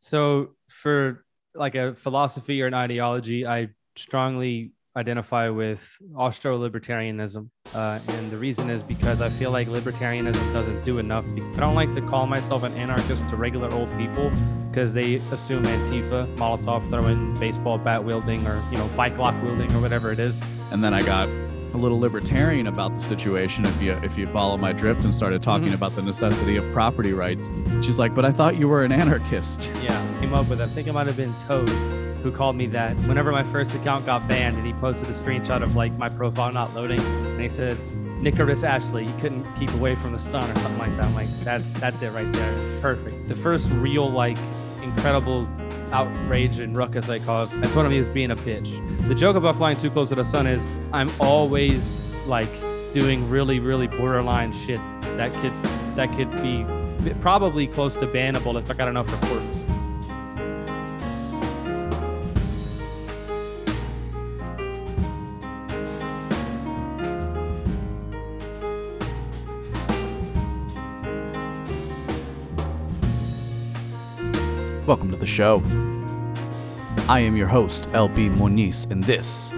So for like a philosophy or an ideology, I strongly identify with Austro-libertarianism, uh, and the reason is because I feel like libertarianism doesn't do enough. I don't like to call myself an anarchist to regular old people because they assume Antifa, Molotov throwing, baseball bat wielding, or you know bike lock wielding, or whatever it is. And then I got a little libertarian about the situation if you if you follow my drift and started talking Mhm. about the necessity of property rights. She's like, "But I thought you were an anarchist." Yeah, came up with. I think it might have been Toad who called me that. Whenever my first account got banned, and he posted a screenshot of like my profile not loading, and he said, "Nicholas Ashley, you couldn't keep away from the sun" or something like that. I'm like, that's that's it right there. It's perfect. The first real like incredible outrage and ruckus I caused. I told him he was being a bitch. The joke about flying too close to the sun is I'm always like doing really really borderline shit that could that could be probably close to bannable if I got enough reports. Welcome to the show. I am your host, LB Moniz, and this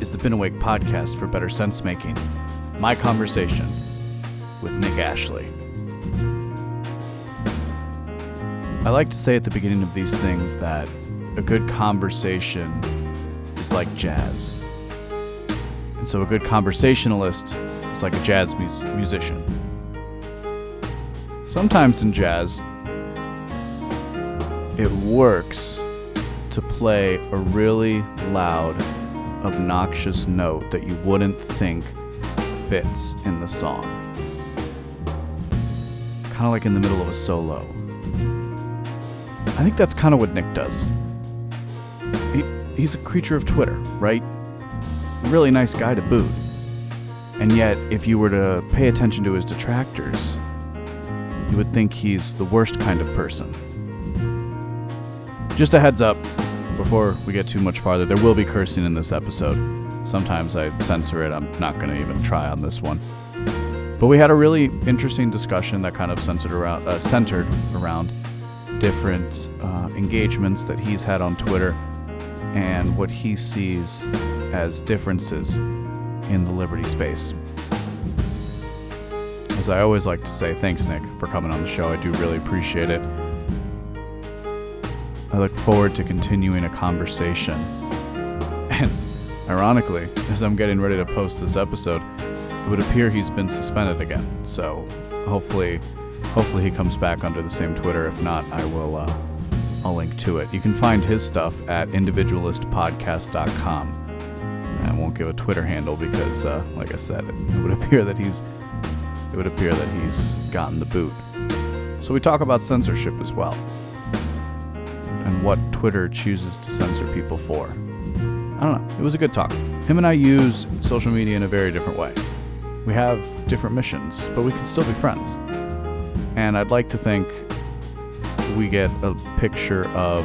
is the Been Awake podcast for better sense making. My conversation with Nick Ashley. I like to say at the beginning of these things that a good conversation is like jazz. And so a good conversationalist is like a jazz mu- musician. Sometimes in jazz, it works to play a really loud, obnoxious note that you wouldn't think fits in the song. Kind of like in the middle of a solo. I think that's kind of what Nick does. He, he's a creature of Twitter, right? Really nice guy to boot. And yet, if you were to pay attention to his detractors, you would think he's the worst kind of person. Just a heads up before we get too much farther, there will be cursing in this episode. Sometimes I censor it, I'm not going to even try on this one. But we had a really interesting discussion that kind of centered around, uh, centered around different uh, engagements that he's had on Twitter and what he sees as differences in the Liberty space. As I always like to say, thanks, Nick, for coming on the show. I do really appreciate it. I look forward to continuing a conversation. And ironically, as I'm getting ready to post this episode, it would appear he's been suspended again. So hopefully, hopefully he comes back under the same Twitter. If not, I will. Uh, I'll link to it. You can find his stuff at individualistpodcast.com. I won't give a Twitter handle because, uh, like I said, it, it would appear that he's it would appear that he's gotten the boot. So we talk about censorship as well and what Twitter chooses to censor people for. I don't know. It was a good talk. Him and I use social media in a very different way. We have different missions, but we can still be friends. And I'd like to think we get a picture of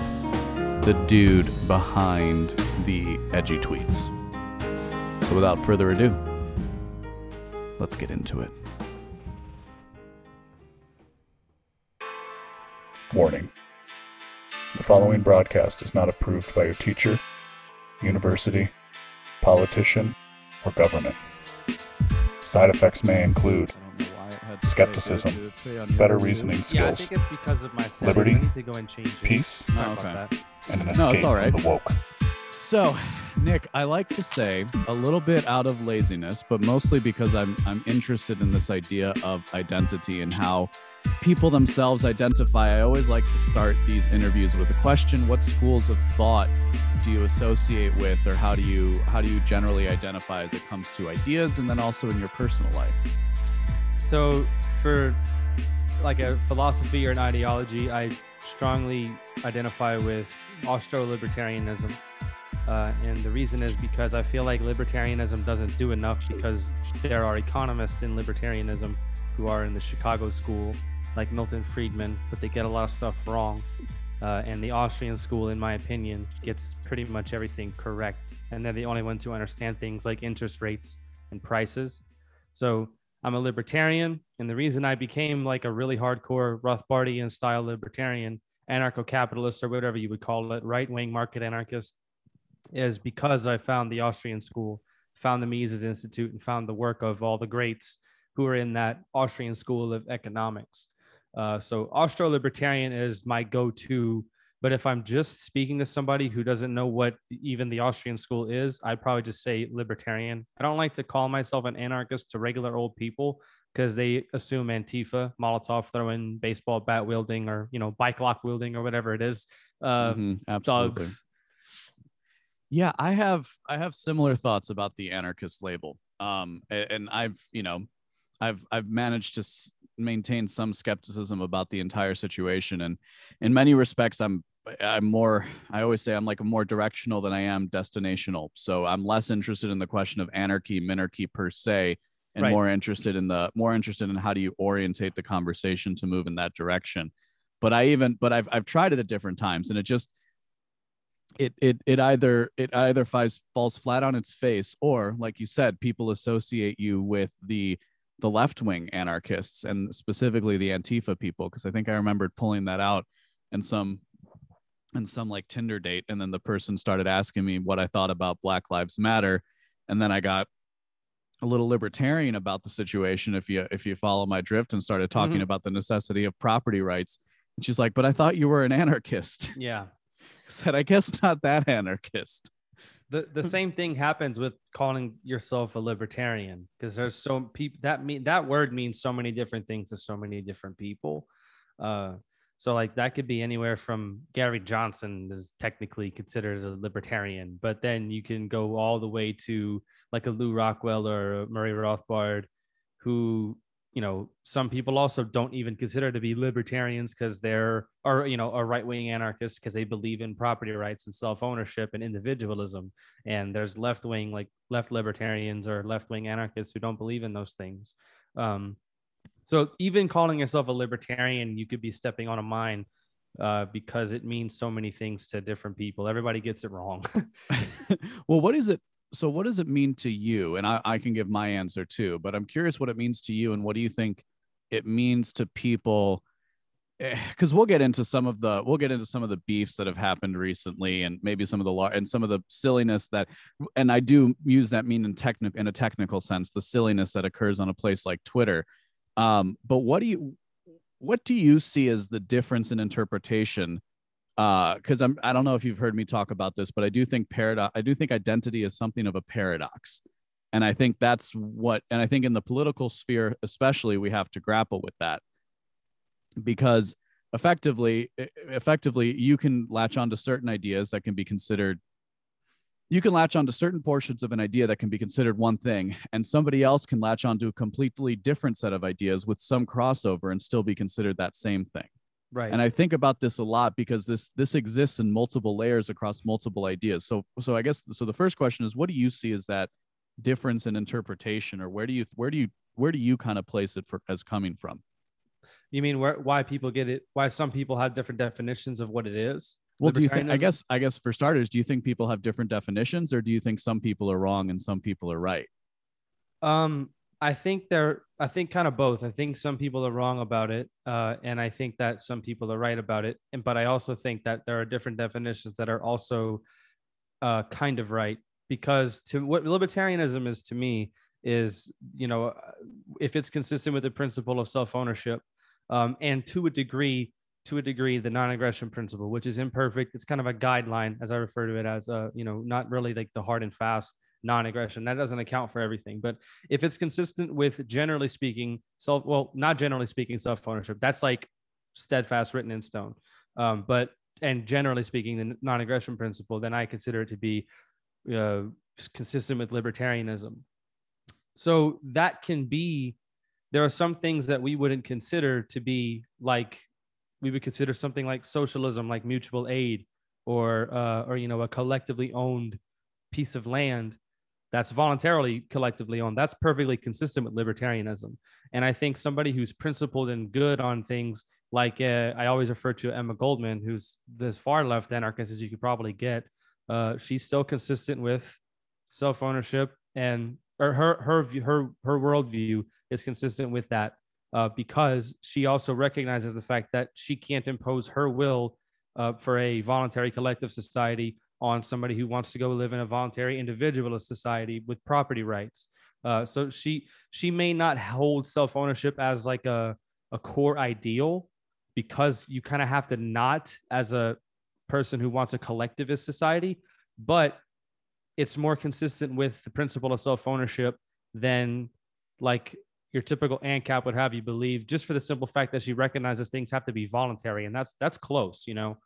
the dude behind the edgy tweets. So without further ado, let's get into it. Warning. The following broadcast is not approved by your teacher, university, politician, or government. Side effects may include skepticism, better reasoning Yeah, I skills, think it's because of my setting. Liberty, I need to go and change it. peace, Sorry Oh, about okay. that. and an it's escape all from the woke. So, Nick, I like to say a little bit out of laziness, but mostly because I'm I'm interested in this idea of identity and how people themselves identify. I always like to start these interviews with a question: What schools of thought do you associate with, or how do you how do you generally identify as it comes to ideas, and then also in your personal life? So for like a philosophy or an ideology, I strongly identify with Austro-libertarianism. Uh, and the reason is because I feel like libertarianism doesn't do enough because there are economists in libertarianism who are in the Chicago school, like Milton Friedman, but they get a lot of stuff wrong. Uh, and the Austrian school, in my opinion, gets pretty much everything correct. And they're the only ones who understand things like interest rates and prices. So I'm a libertarian. And the reason I became like a really hardcore Rothbardian style libertarian anarcho-capitalist or whatever you would call it, right-wing market anarchist, is because I found the Austrian school, found the Mises Institute, and found the work of all the greats who are in that Austrian school of economics. Uh, so Austro-libertarian is my go-to. But if I'm just speaking to somebody who doesn't know what even the Austrian school is, I'd probably just say libertarian. I don't like to call myself an anarchist to regular old people because they assume Antifa, Molotov throwing, baseball bat wielding, or you know bike lock wielding, or whatever it is. Uh, mm-hmm, thugs. Yeah, I have I have similar thoughts about the anarchist label. Um, and I've you know, I've I've managed to maintain some skepticism about the entire situation, and in many respects, I'm I'm more I always say I'm like a more directional than I am destinational. So I'm less interested in the question of anarchy, minarchy per se, and right. more interested in the more interested in how do you orientate the conversation to move in that direction but i even but i've, I've tried it at different times and it just it it it either it either falls falls flat on its face or like you said people associate you with the the left wing anarchists and specifically the antifa people because i think i remembered pulling that out and some and some like tinder date and then the person started asking me what i thought about black lives matter and then i got a little libertarian about the situation if you if you follow my drift and started talking mm-hmm. about the necessity of property rights. And she's like but i thought you were an anarchist. Yeah. I said i guess not that anarchist the the same thing happens with calling yourself a libertarian because there's so people that mean that word means so many different things to so many different people. Uh so like that could be anywhere from Gary Johnson is technically considered a libertarian, but then you can go all the way to like a Lew Rockwell or Murray Rothbard, who you know some people also don't even consider to be libertarians because they're or you know a right wing anarchists because they believe in property rights and self ownership and individualism. And there's left wing like left libertarians or left wing anarchists who don't believe in those things. Um, so even calling yourself a libertarian, you could be stepping on a mine uh, because it means so many things to different people. Everybody gets it wrong. well, what is it? So, what does it mean to you? And I, I can give my answer too, but I'm curious what it means to you and what do you think it means to people? Because eh, we'll get into some of the we'll get into some of the beefs that have happened recently, and maybe some of the law and some of the silliness that, and I do use that mean in technical in a technical sense, the silliness that occurs on a place like Twitter um, but what do you what do you see as the difference in interpretation? Because uh, I'm I don't know if you've heard me talk about this, but I do think paradox I do think identity is something of a paradox. And I think that's what and I think in the political sphere especially we have to grapple with that. Because effectively effectively you can latch on to certain ideas that can be considered you can latch onto certain portions of an idea that can be considered one thing, and somebody else can latch onto a completely different set of ideas with some crossover and still be considered that same thing. Right. And I think about this a lot because this this exists in multiple layers across multiple ideas. So so I guess so the first question is what do you see as that difference in interpretation or where do you where do you where do you kind of place it for as coming from? You mean where why people get it why some people have different definitions of what it is? Well, do you think? I guess. I guess for starters, do you think people have different definitions, or do you think some people are wrong and some people are right? Um, I think they're. I think kind of both. I think some people are wrong about it, uh, and I think that some people are right about it. And but I also think that there are different definitions that are also uh, kind of right because to what libertarianism is to me is you know if it's consistent with the principle of self ownership um, and to a degree to a degree the non-aggression principle which is imperfect it's kind of a guideline as i refer to it as a you know not really like the hard and fast non-aggression. That doesn't account for everything but if it's consistent with generally speaking self well not generally speaking self-ownership that's like steadfast written in stone. Um, but and generally speaking the non-aggression principle then i consider it to be uh, consistent with libertarianism. So that can be there are some things that we wouldn't consider to be like we would consider something like socialism, like mutual aid, or uh, or you know a collectively owned piece of land that's voluntarily collectively owned. That's perfectly consistent with libertarianism. And I think somebody who's principled and good on things like uh, I always refer to Emma Goldman, who's as far left anarchist as you could probably get. Uh, she's still consistent with self ownership and or her her her her worldview is consistent with that uh, because she also recognizes the fact that she can't impose her will uh, for a voluntary collective society on somebody who wants to go live in a voluntary individualist society with property rights. Uh, so she she may not hold self ownership as like a a core ideal because you kind of have to not as a person who wants a collectivist society, but it's more consistent with the principle of self ownership than like your typical ANCAP would have you believe, just for the simple fact that she recognizes things have to be voluntary, and that's that's close, you know.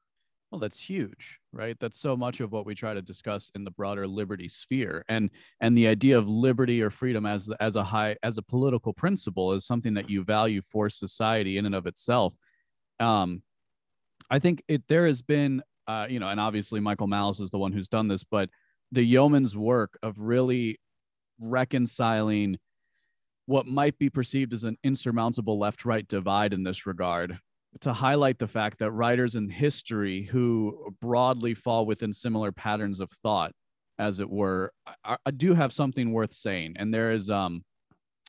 Well, that's huge, right? That's so much of what we try to discuss in the broader liberty sphere, and and the idea of liberty or freedom as as a high as a political principle is something that you value for society in and of itself. Um, I think it there has been, uh, you know, and obviously Michael Malice is the one who's done this, but the yeoman's work of really reconciling what might be perceived as an insurmountable left-right divide in this regard to highlight the fact that writers in history who broadly fall within similar patterns of thought, as it were, I, do have something worth saying. And there is, um,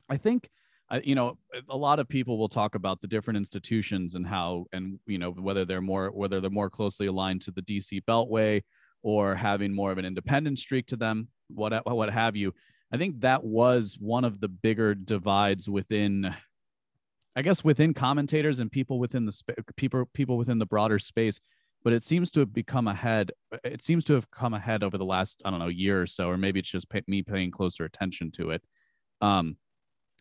I think, uh, you know, a lot of people will talk about the different institutions and how, and you know, whether they're more, whether they're more closely aligned to the DC Beltway or having more of an independent streak to them, what what have you. I think that was one of the bigger divides within I guess within commentators and people within the sp- people people within the broader space, but it seems to have become ahead. It seems to have come ahead over the last I don't know year or so, or maybe it's just pay, me paying closer attention to it. Um,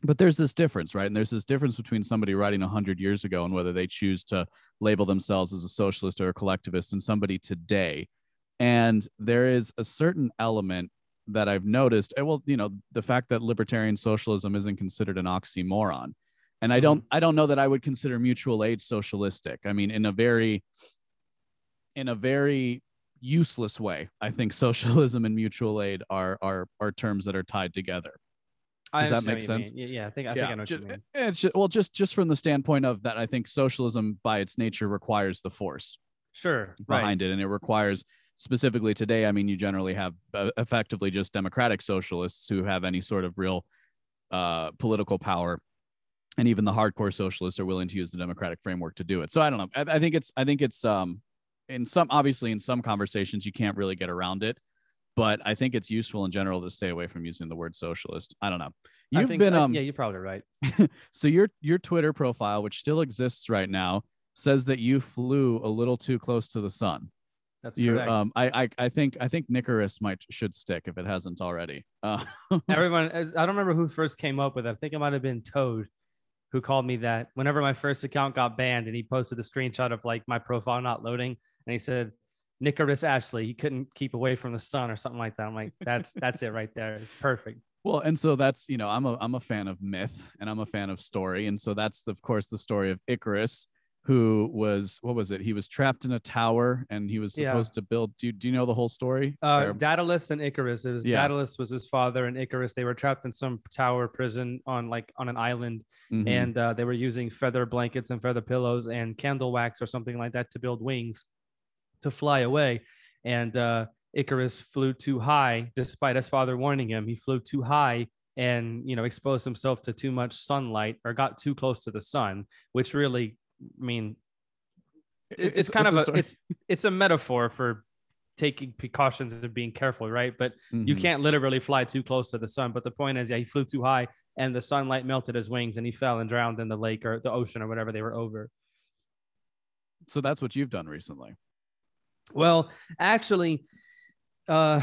but there's this difference, right? And there's this difference between somebody writing hundred years ago and whether they choose to label themselves as a socialist or a collectivist, and somebody today. And there is a certain element that I've noticed. Well, you know, the fact that libertarian socialism isn't considered an oxymoron and i don't mm-hmm. i don't know that i would consider mutual aid socialistic. I mean in a very in a very useless way i think socialism and mutual aid are are are terms that are tied together. Does that make sense? Yeah i think i yeah, think i know just, what you mean. it's just, well just just from the standpoint of that i think socialism by its nature requires the force sure behind right. it. And it requires specifically today i mean you generally have uh, effectively just democratic socialists who have any sort of real uh, political power and even the hardcore socialists are willing to use the democratic framework to do it. So I don't know. I, I, think it's I think it's um in some obviously in some conversations you can't really get around it, but I think it's useful in general to stay away from using the word socialist. I don't know. You've think, been um yeah, you're probably right. so your your Twitter profile, which still exists right now, says that you flew a little too close to the sun. That's you. Correct. Um, I, I, I think, I think Nicorus might should stick if it hasn't already. Uh, Everyone, I don't remember who first came up with it. I think it might have been Toad who called me that whenever my first account got banned and he posted a screenshot of like my profile not loading and he said Nicholas Ashley, he couldn't keep away from the sun or something like that. I'm like, that's that's it right there. It's perfect. Well, and so that's you know, I'm a I'm a fan of myth and I'm a fan of story. And so that's the, of course the story of Icarus who was what was it? He was trapped in a tower and he was supposed yeah. to build. Do you, do you know the whole story? Uh, Daedalus and Icarus. It was yeah. Daedalus was his father and Icarus. They were trapped in some tower prison on like on an island, mm-hmm. and uh, they were using feather blankets and feather pillows and candle wax or something like that to build wings to fly away. And uh, Icarus flew too high, despite his father warning him. He flew too high and you know exposed himself to too much sunlight or got too close to the sun, which really mean, it's, it's kind of a, a it's it's a metaphor for taking precautions and being careful, right? But mm-hmm. you can't literally fly too close to the sun. But the point is, yeah, he flew too high, and the sunlight melted his wings, and he fell and drowned in the lake or the ocean or whatever they were over. So that's what you've done recently. Well, actually, uh,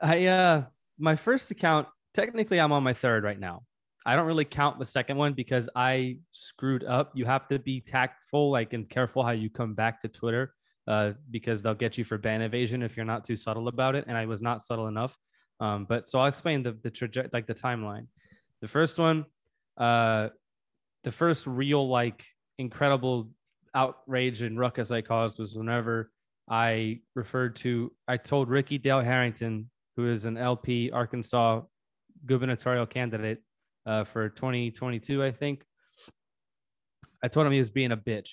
I uh, my first account. Technically, I'm on my third right now. I don't really count the second one because I screwed up. You have to be tactful, like and careful how you come back to Twitter, uh, because they'll get you for ban evasion if you're not too subtle about it. And I was not subtle enough. Um, but so I'll explain the the trajectory, like the timeline. The first one, uh, the first real like incredible outrage and ruckus I caused was whenever I referred to, I told Ricky Dale Harrington, who is an LP Arkansas gubernatorial candidate, uh, for 2022, I think. I told him he was being a bitch,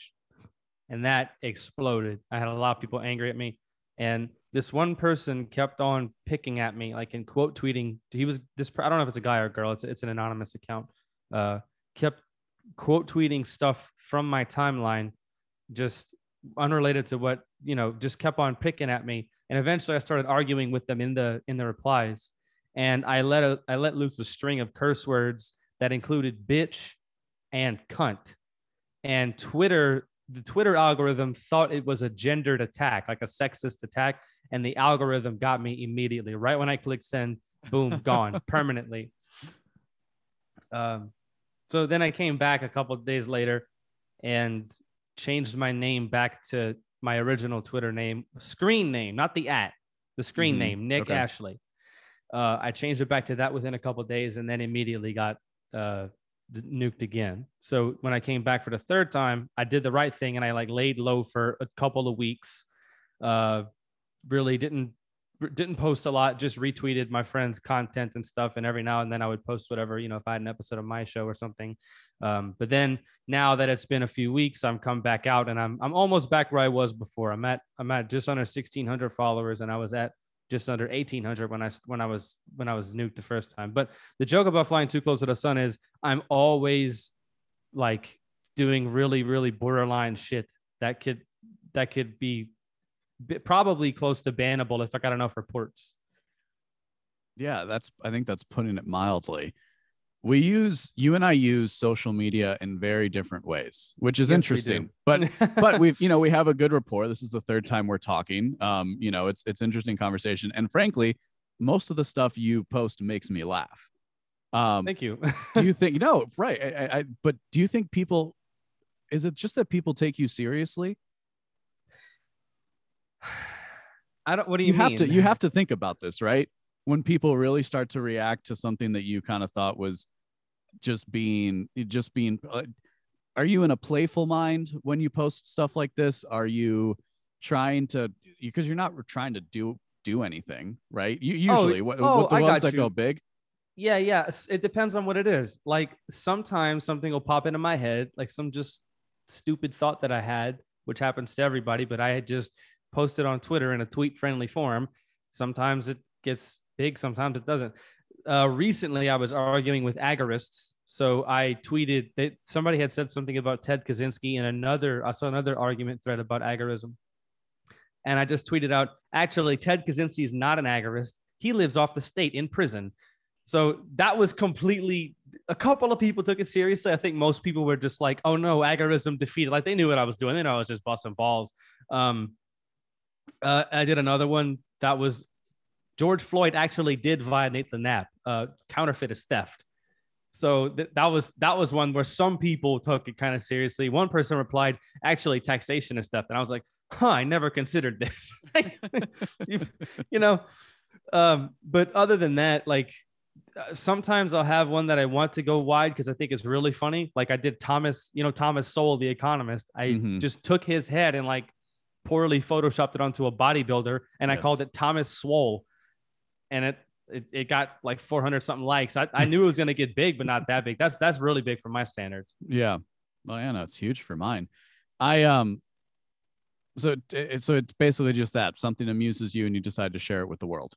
and that exploded. I had a lot of people angry at me, and this one person kept on picking at me, like in quote tweeting. He was this. I don't know if it's a guy or a girl. It's it's an anonymous account. Uh, kept quote tweeting stuff from my timeline, just unrelated to what you know, just kept on picking at me. And eventually, I started arguing with them in the in the replies, and I let a, I let loose a string of curse words that included bitch and cunt. And Twitter, the Twitter algorithm thought it was a gendered attack, like a sexist attack, and the algorithm got me immediately. Right when I clicked send, boom, gone permanently. Um, so then I came back a couple days later and changed my name back to my original Twitter name, screen name, not the at, the screen Mhm. name, Nick Okay. Ashley. Uh, I changed it back to that within a couple days, and then immediately got uh, nuked again. So when I came back for the third time, I did the right thing, and I like laid low for a couple of weeks. Uh, really didn't didn't post a lot just retweeted my friends content and stuff and every now and then i would post whatever you know if i had an episode of my show or something um, but then now that it's been a few weeks i'm come back out and i'm i'm almost back where i was before i'm at i'm at just under 1600 followers and i was at just under 1800 when i when i was when i was nuked the first time but the joke about flying too close to the sun is i'm always like doing really really borderline shit that could that could be probably close to bannable if I got enough reports. Yeah, that's I think that's putting it mildly. We use you and I use social media in very different ways, which is Yes, interesting. But but we've you know we have a good rapport. This is the third time we're talking. Um, you know, it's it's interesting conversation, and frankly, most of the stuff you post makes me laugh. Um, thank you. do you think no right? I, I, I, but do you think people? Is it just that people take you seriously? I don't. What do you, you, have to you have to think about this right when people really start to react to something that you kind of thought was just being just being uh, are you in a playful mind when you post stuff like this are you trying to because you're not trying to do do anything right you usually what, oh, what the I ones that you. go big Yeah, yeah. It depends on what it is. Like sometimes something will pop into my head, like some just stupid thought that I had, which happens to everybody, but I had just posted on Twitter in a tweet friendly form. Sometimes it gets big, sometimes it doesn't. Uh, recently, I was arguing with agorists. So I tweeted that somebody had said something about Ted Kaczynski and another, I saw another argument thread about agorism. And I just tweeted out, actually, Ted Kaczynski is not an agorist. He lives off the state in prison. So that was completely. A couple of people took it seriously. I think most people were just like, "Oh no, agorism defeated." Like they knew what I was doing. They know I was just busting balls. Um, uh, I did another one that was George Floyd actually did violate the NAP. Uh, counterfeit is theft. So th- that was that was one where some people took it kind of seriously. One person replied, "Actually, taxation is theft," and I was like, "Huh, I never considered this." you, you know, um, but other than that, like uh, sometimes I'll have one that I want to go wide because I think it's really funny. Like I did Thomas, you know, Thomas Sowell, the economist. I Mhm. just took his head and like poorly photoshopped it onto a bodybuilder, and I called it Thomas Swole, and it. It, it got like 400 something likes. I, I knew it was going to get big, but not that big. That's that's really big for my standards. Yeah. Well, yeah, no, it's huge for mine. I um so it- so it's basically just that something amuses you and you decide to share it with the world.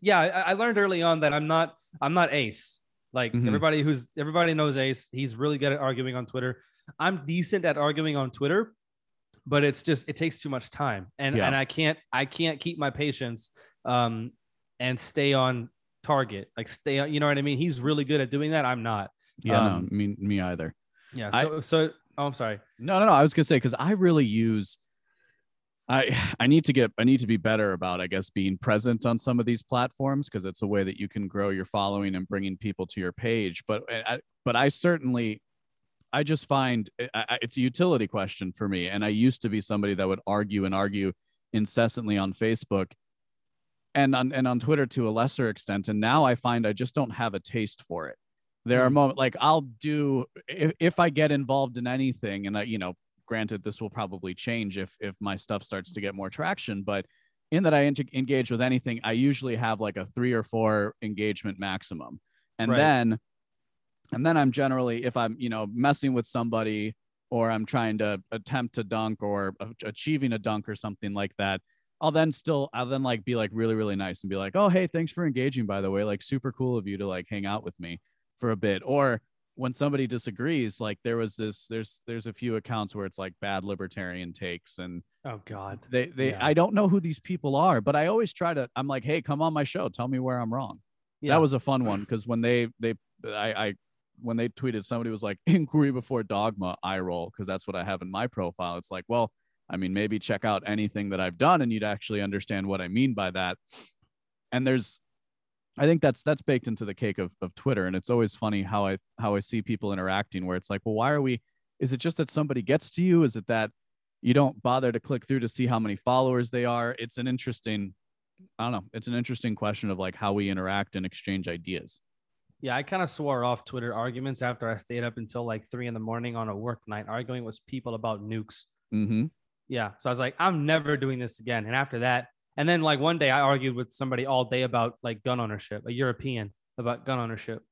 yeah, I, I learned early on that I'm not I'm not Ace. Like Mhm. everybody who's everybody knows Ace. He's really good at arguing on Twitter. I'm decent at arguing on Twitter, but it's just it takes too much time, and Yeah. and I can't I can't keep my patience um and stay on target. Like stay on, you know what I mean? He's really good at doing that. I'm not. Yeah, Um, no, me me either. Yeah. I- So so oh, I'm sorry. No, no, no. I was gonna say because I really use. I I need to get I need to be better about I guess being present on some of these platforms because it's a way that you can grow your following and bringing people to your page. But I, but I certainly I just find I, I- it's a utility question for me. And I used to be somebody that would argue and argue incessantly on Facebook and on and on Twitter to a lesser extent. And now I find I just don't have a taste for it. There are Hmm. moments like I'll do if, if I get involved in anything, and I, you know, granted this will probably change if if my stuff starts to get more traction, but in that I ent- engage with anything, I usually have like a three or four engagement maximum, and Right. then and then I'm generally if I'm you know messing with somebody or I'm trying to attempt to dunk or achieving a dunk or something like that. I'll then still I'll then like be like really really nice and be like oh hey thanks for engaging by the way like super cool of you to like hang out with me for a bit or when somebody disagrees, like there was this, there's there's a few accounts where it's like bad libertarian takes, and Oh God. they they Yeah. I don't know who these people are, but I always try to. I'm like, hey, come on my show, tell me where I'm wrong. Yeah. That was a fun one because when they they I I when they tweeted somebody was like inquiry before dogma, I roll because that's what I have in my profile. It's like, well, I mean, maybe check out anything that I've done and you'd actually understand what I mean by that. And there's I think that's that's baked into the cake of, of Twitter. And it's always funny how I how I see people interacting where it's like, well, why are we is it just that somebody gets to you? Is it that you don't bother to click through to see how many followers they are? It's an interesting I don't know. It's an interesting question of like how we interact and exchange ideas. Yeah, I kind of swore off Twitter arguments after I stayed up until like three in the morning on a work night arguing with people about nukes. Mm-hmm. Yeah. So I was like, I'm never doing this again. And after that, and then like one day I argued with somebody all day about like gun ownership, a European about gun ownership.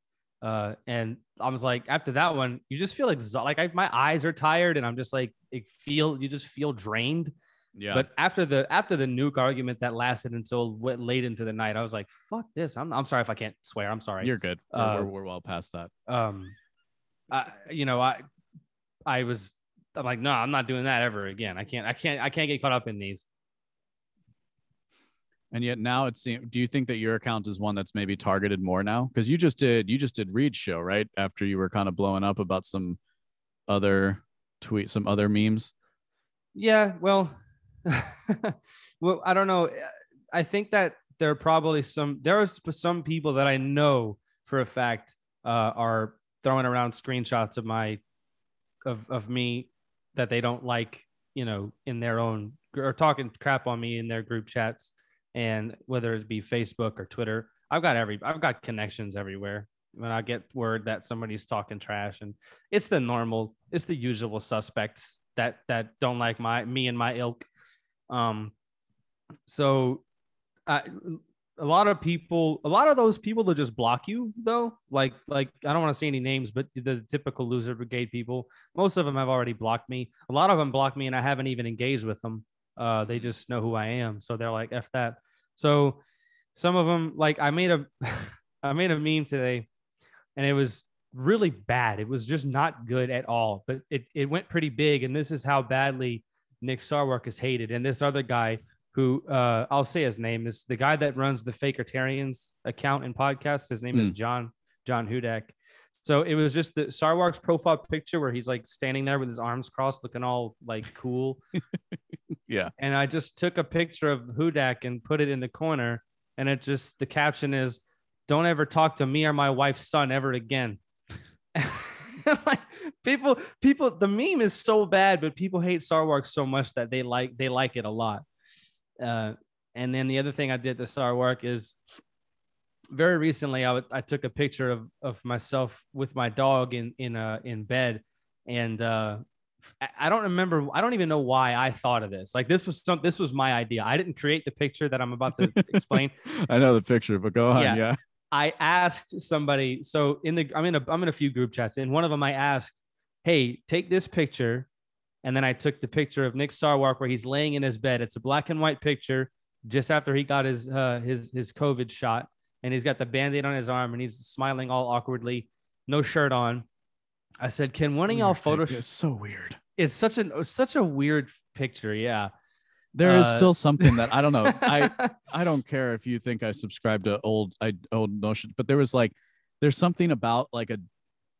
Uh, and I was like, after that one, you just feel exhausted. Like I, my eyes are tired, and I'm just like, it feel you just feel drained. Yeah. But after the after the nuke argument that lasted until late into the night, I was like, fuck this. I'm I'm sorry if I can't swear. I'm sorry. you're good. We're, Uh, we're, we're well past that. um I, you know i i was i'm like no i'm not doing that ever again i can't i can't i can't get caught up in these And yet now it seems. Do you think that your account is one that's maybe targeted more now? Because you just did you just did Reed's show right after you were kind of blowing up about some other tweet, some other memes. yeah well well i don't know i think that there are probably some there are some people that i know for a fact uh, are throwing around screenshots of my of of me that they don't like you know in their own or talking crap on me in their group chats and whether it be facebook or twitter i've got every i've got connections everywhere. When i get word that somebody's talking trash and it's the normal it's the usual suspects that that don't like my me and my ilk. Um so I, a lot of people a lot of those people that just block you though like like i don't want to say any names but the typical loser brigade people most of them have already blocked me. A lot of them blocked me and i haven't even engaged with them uh they just know who i am so they're like f that. So some of them like i made a i made a meme today and it was really bad. It was just not good at all but it, it went pretty big and this is how badly nick sarwark is hated and this other guy who uh, I'll say his name is the guy that runs the Fakertarians account and podcast. His name is Mm. John John Hudak. So it was just the Sarwark's profile picture where he's like standing there with his arms crossed, looking all like cool. Yeah. And I just took a picture of Hudak and put it in the corner, and it just the caption is, "Don't ever talk to me or my wife's son ever again." like people, people, the meme is so bad, but people hate Sarwark so much that they like they like it a lot. Uh, and then the other thing I did to Sarwark is very recently I, w- I took a picture of, of myself with my dog in in uh, in bed, and uh, I- don't remember. I don't even know why I thought of this. Like this was some. This was my idea. I didn't create the picture that I'm about to explain. I know the picture, but go on. Yeah. Yeah. I asked somebody. So in the I'm in a I'm in a few group chats. In one of them, I asked, "Hey, take this picture," and then I took the picture of Nick Sarwark where he's laying in his bed. It's a black and white picture just after he got his uh, his his COVID shot, and he's got the band-aid on his arm, and he's smiling all awkwardly, no shirt on. I said, "Can one of y'all Photoshop?" It's so weird. It's such an such a weird picture. Yeah. There is Uh, still something that I don't know. I I don't care if you think I subscribe to old I old notion, but there was like there's something about like a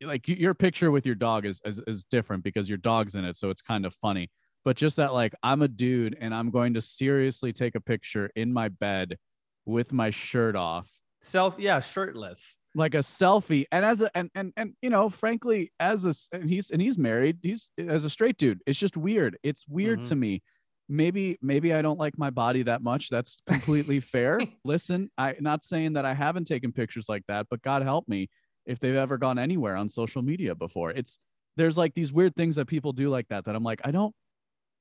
like your picture with your dog is, is is different because your dog's in it, so it's kind of funny. But just that like I'm a dude and I'm going to seriously take a picture in my bed with my shirt off, self. Yeah, shirtless. like a selfie. And as a and and and you know, frankly, as a and he's and he's married, he's as a straight dude. It's just weird. It's weird Mhm. to me maybe maybe i don't like my body that much that's completely fair listen i not saying that i haven't taken pictures like that but god help me if they've ever gone anywhere on social media before it's there's like these weird things that people do like that that i'm like i don't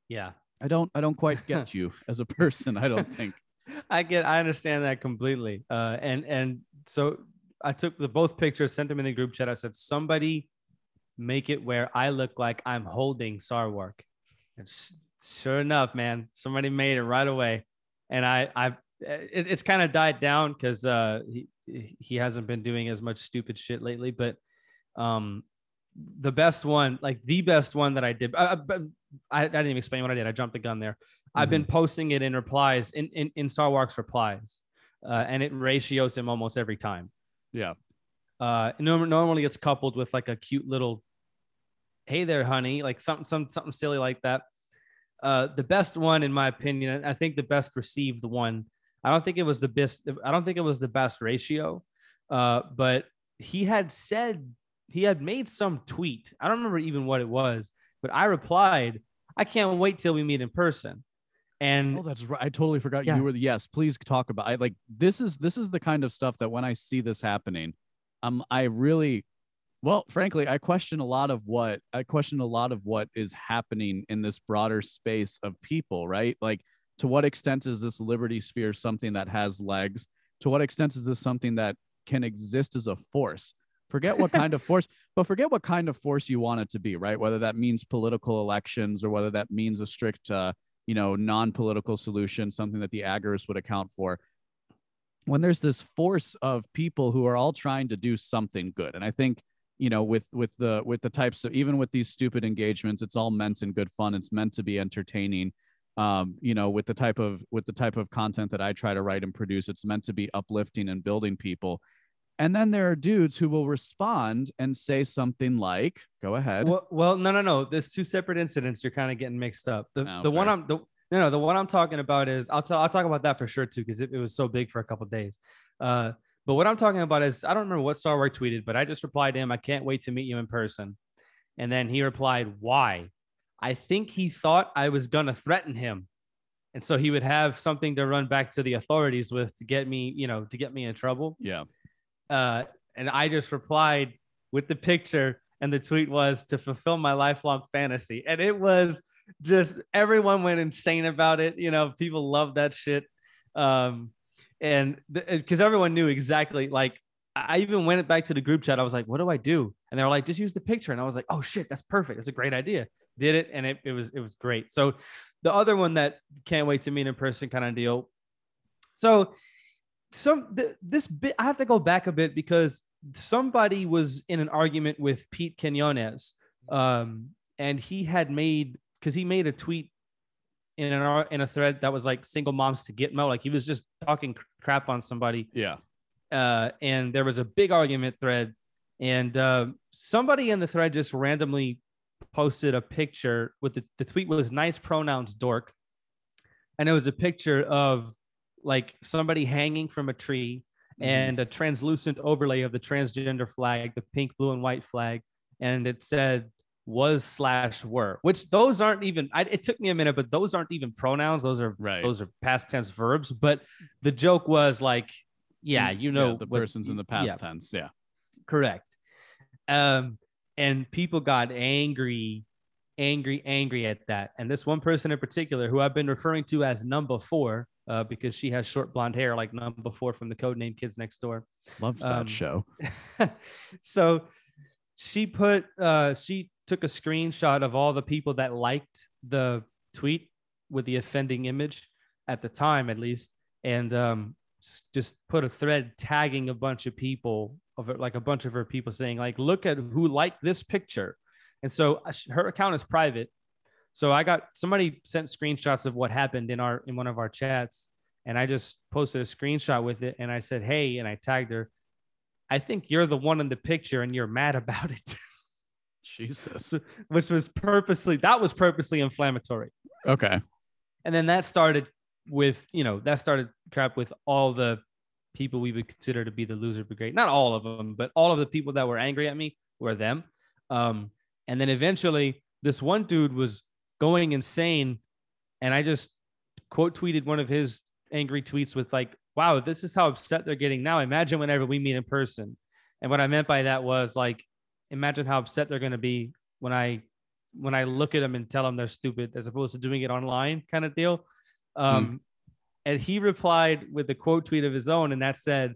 Yeah. i don't i don't quite get you as a person i don't think I get I understand that completely. Uh and and so I took the both pictures, sent them in the group chat. I said, somebody make it where I look like I'm holding Sarwark. And sh- sure enough, man, somebody made it right away. And I I it, it's kind of died down because uh he he hasn't been doing as much stupid shit lately, but um the best one, like the best one that I did. I, I, I didn't even explain what I did. I jumped the gun there. Mm-hmm. I've been mm-hmm. posting it in replies in in, in Sarwark's replies, uh, and it ratios him almost every time. Yeah. Uh, normally it's coupled with like a cute little, "Hey there, honey," like something some something silly like that. Uh, the best one, in my opinion, I think the best received one. I don't think it was the best. I don't think it was the best ratio, uh, but he had said he had made some tweet. I don't remember even what it was, but I replied, "I can't wait till we meet in person." And oh, that's right. I totally forgot yeah. you were. The, Yes, please talk about. I like this is this is the kind of stuff that when I see this happening, um, I really, well, frankly, I question a lot of what I question a lot of what is happening in this broader space of people. Right, like to what extent is this liberty sphere something that has legs? To what extent is this something that can exist as a force? Forget what kind of force, but forget what kind of force you want it to be, right? Whether that means political elections or whether that means a strict, uh, you know, non-political solution, something that the agorists would account for. When there's this force of people who are all trying to do something good, and I think you know with with the with the types of even with these stupid engagements it's all meant in good fun it's meant to be entertaining um, you know with the type of with the type of content that i try to write and produce it's meant to be uplifting and building people and then there are dudes who will respond and say something like, "Go ahead." Well, well no, no, no. There's two separate incidents. You're kind of getting mixed up. The oh, the one I'm the no, no, the one I'm talking about is I'll tell I'll talk about that for sure too because it, it was so big for a couple days. Uh, but what I'm talking about is I don't remember what Sarwark tweeted, but I just replied to him, "I can't wait to meet you in person," and then he replied, "Why?" I think he thought I was gonna threaten him, and so he would have something to run back to the authorities with to get me, you know, to get me in trouble. Yeah. Uh, and I just replied with the picture, and the tweet was to fulfill my lifelong fantasy. And it was just everyone went insane about it. You know, people love that shit. Um, and because everyone knew exactly, like, I even went back to the group chat. I was like, what do I do? And they were like, just use the picture. And I was like, oh shit, that's perfect. That's a great idea. Did it. And it, it was, it was great. So the other one that can't wait to meet in person kind of deal. So some th- this bit I have to go back a bit because somebody was in an argument with Pete Quinones, um, and he had made because he made a tweet in an in a thread that was like single moms to Gitmo, like he was just talking crap on somebody. Yeah. Uh, and there was a big argument thread, and uh, somebody in the thread just randomly posted a picture with the, the tweet was nice pronouns dork, and it was a picture of like somebody hanging from a tree mm-hmm. and a translucent overlay of the transgender flag, the pink, blue, and white flag. And it said was slash were, which those aren't even, I, it took me a minute, but those aren't even pronouns. Those are, right. those are past tense verbs. But the joke was like, yeah, you know, yeah, the what, person's in the past yeah, tense. Yeah. Correct. Um, and people got angry angry, angry at that. And this one person in particular, who I've been referring to as number four, uh, because she has short blonde hair like number four from the code name Kids Next Door. Loved that um, show. so she put, uh, she took a screenshot of all the people that liked the tweet with the offending image at the time, at least, and um, just put a thread tagging a bunch of people of like a bunch of her people saying, like, look at who liked this picture and so uh, her account is private. So I got somebody sent screenshots of what happened in our in one of our chats, and I just posted a screenshot with it, and I said, "Hey," and I tagged her. I think you're the one in the picture, and you're mad about it. Jesus, which was purposely that was purposely inflammatory. Okay, and then that started with you know that started crap with all the people we would consider to be the loser brigade. Not all of them, but all of the people that were angry at me were them. Um, and then eventually, this one dude was going insane. And I just quote tweeted one of his angry tweets with, like, wow, this is how upset they're getting now. Imagine whenever we meet in person. And what I meant by that was like, imagine how upset they're going to be when I when I look at them and tell them they're stupid, as opposed to doing it online, kind of deal. Um, hmm. And he replied with a quote tweet of his own, and that said,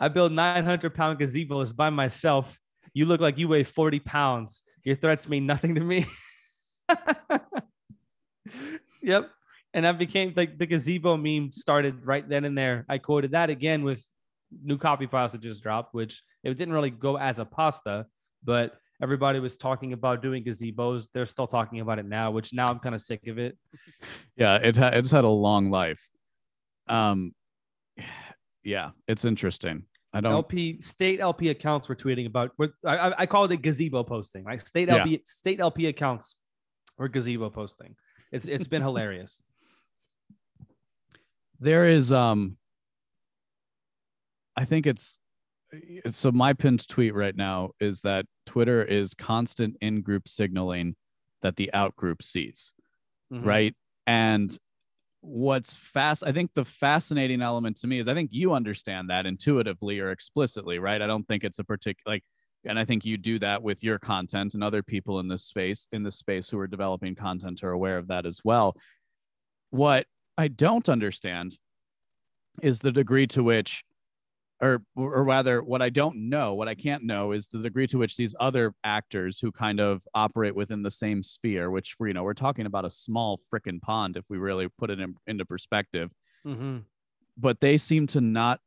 "I build 900 pound gazebos by myself you look like you weigh 40 pounds. Your threats mean nothing to me. yep. And that became like the gazebo meme started right then and there. I quoted that again with new copy pasta just dropped, which it didn't really go as a pasta, but everybody was talking about doing gazebos. They're still talking about it now, which now I'm kind of sick of it. Yeah, it ha- it's had a long life. Um, yeah, it's interesting. I don't. LP state LP accounts were tweeting about. I, I call it a gazebo posting. Right, state LP yeah. state LP accounts were gazebo posting. It's it's been hilarious. There is um. I think it's so my pinned tweet right now is that Twitter is constant in group signaling that the out group sees, mm-hmm. right? And what's fast, I think the fascinating element to me is I think you understand that intuitively or explicitly, right? I don't think it's a particular like, and I think you do that with your content, and other people in this space in this space who are developing content are aware of that as well. What I don't understand is the degree to which or or rather what i don't know what i can't know is the degree to which these other actors who kind of operate within the same sphere which you know we're talking about a small frickin' pond if we really put it in, into perspective. Mm-hmm. but they seem to not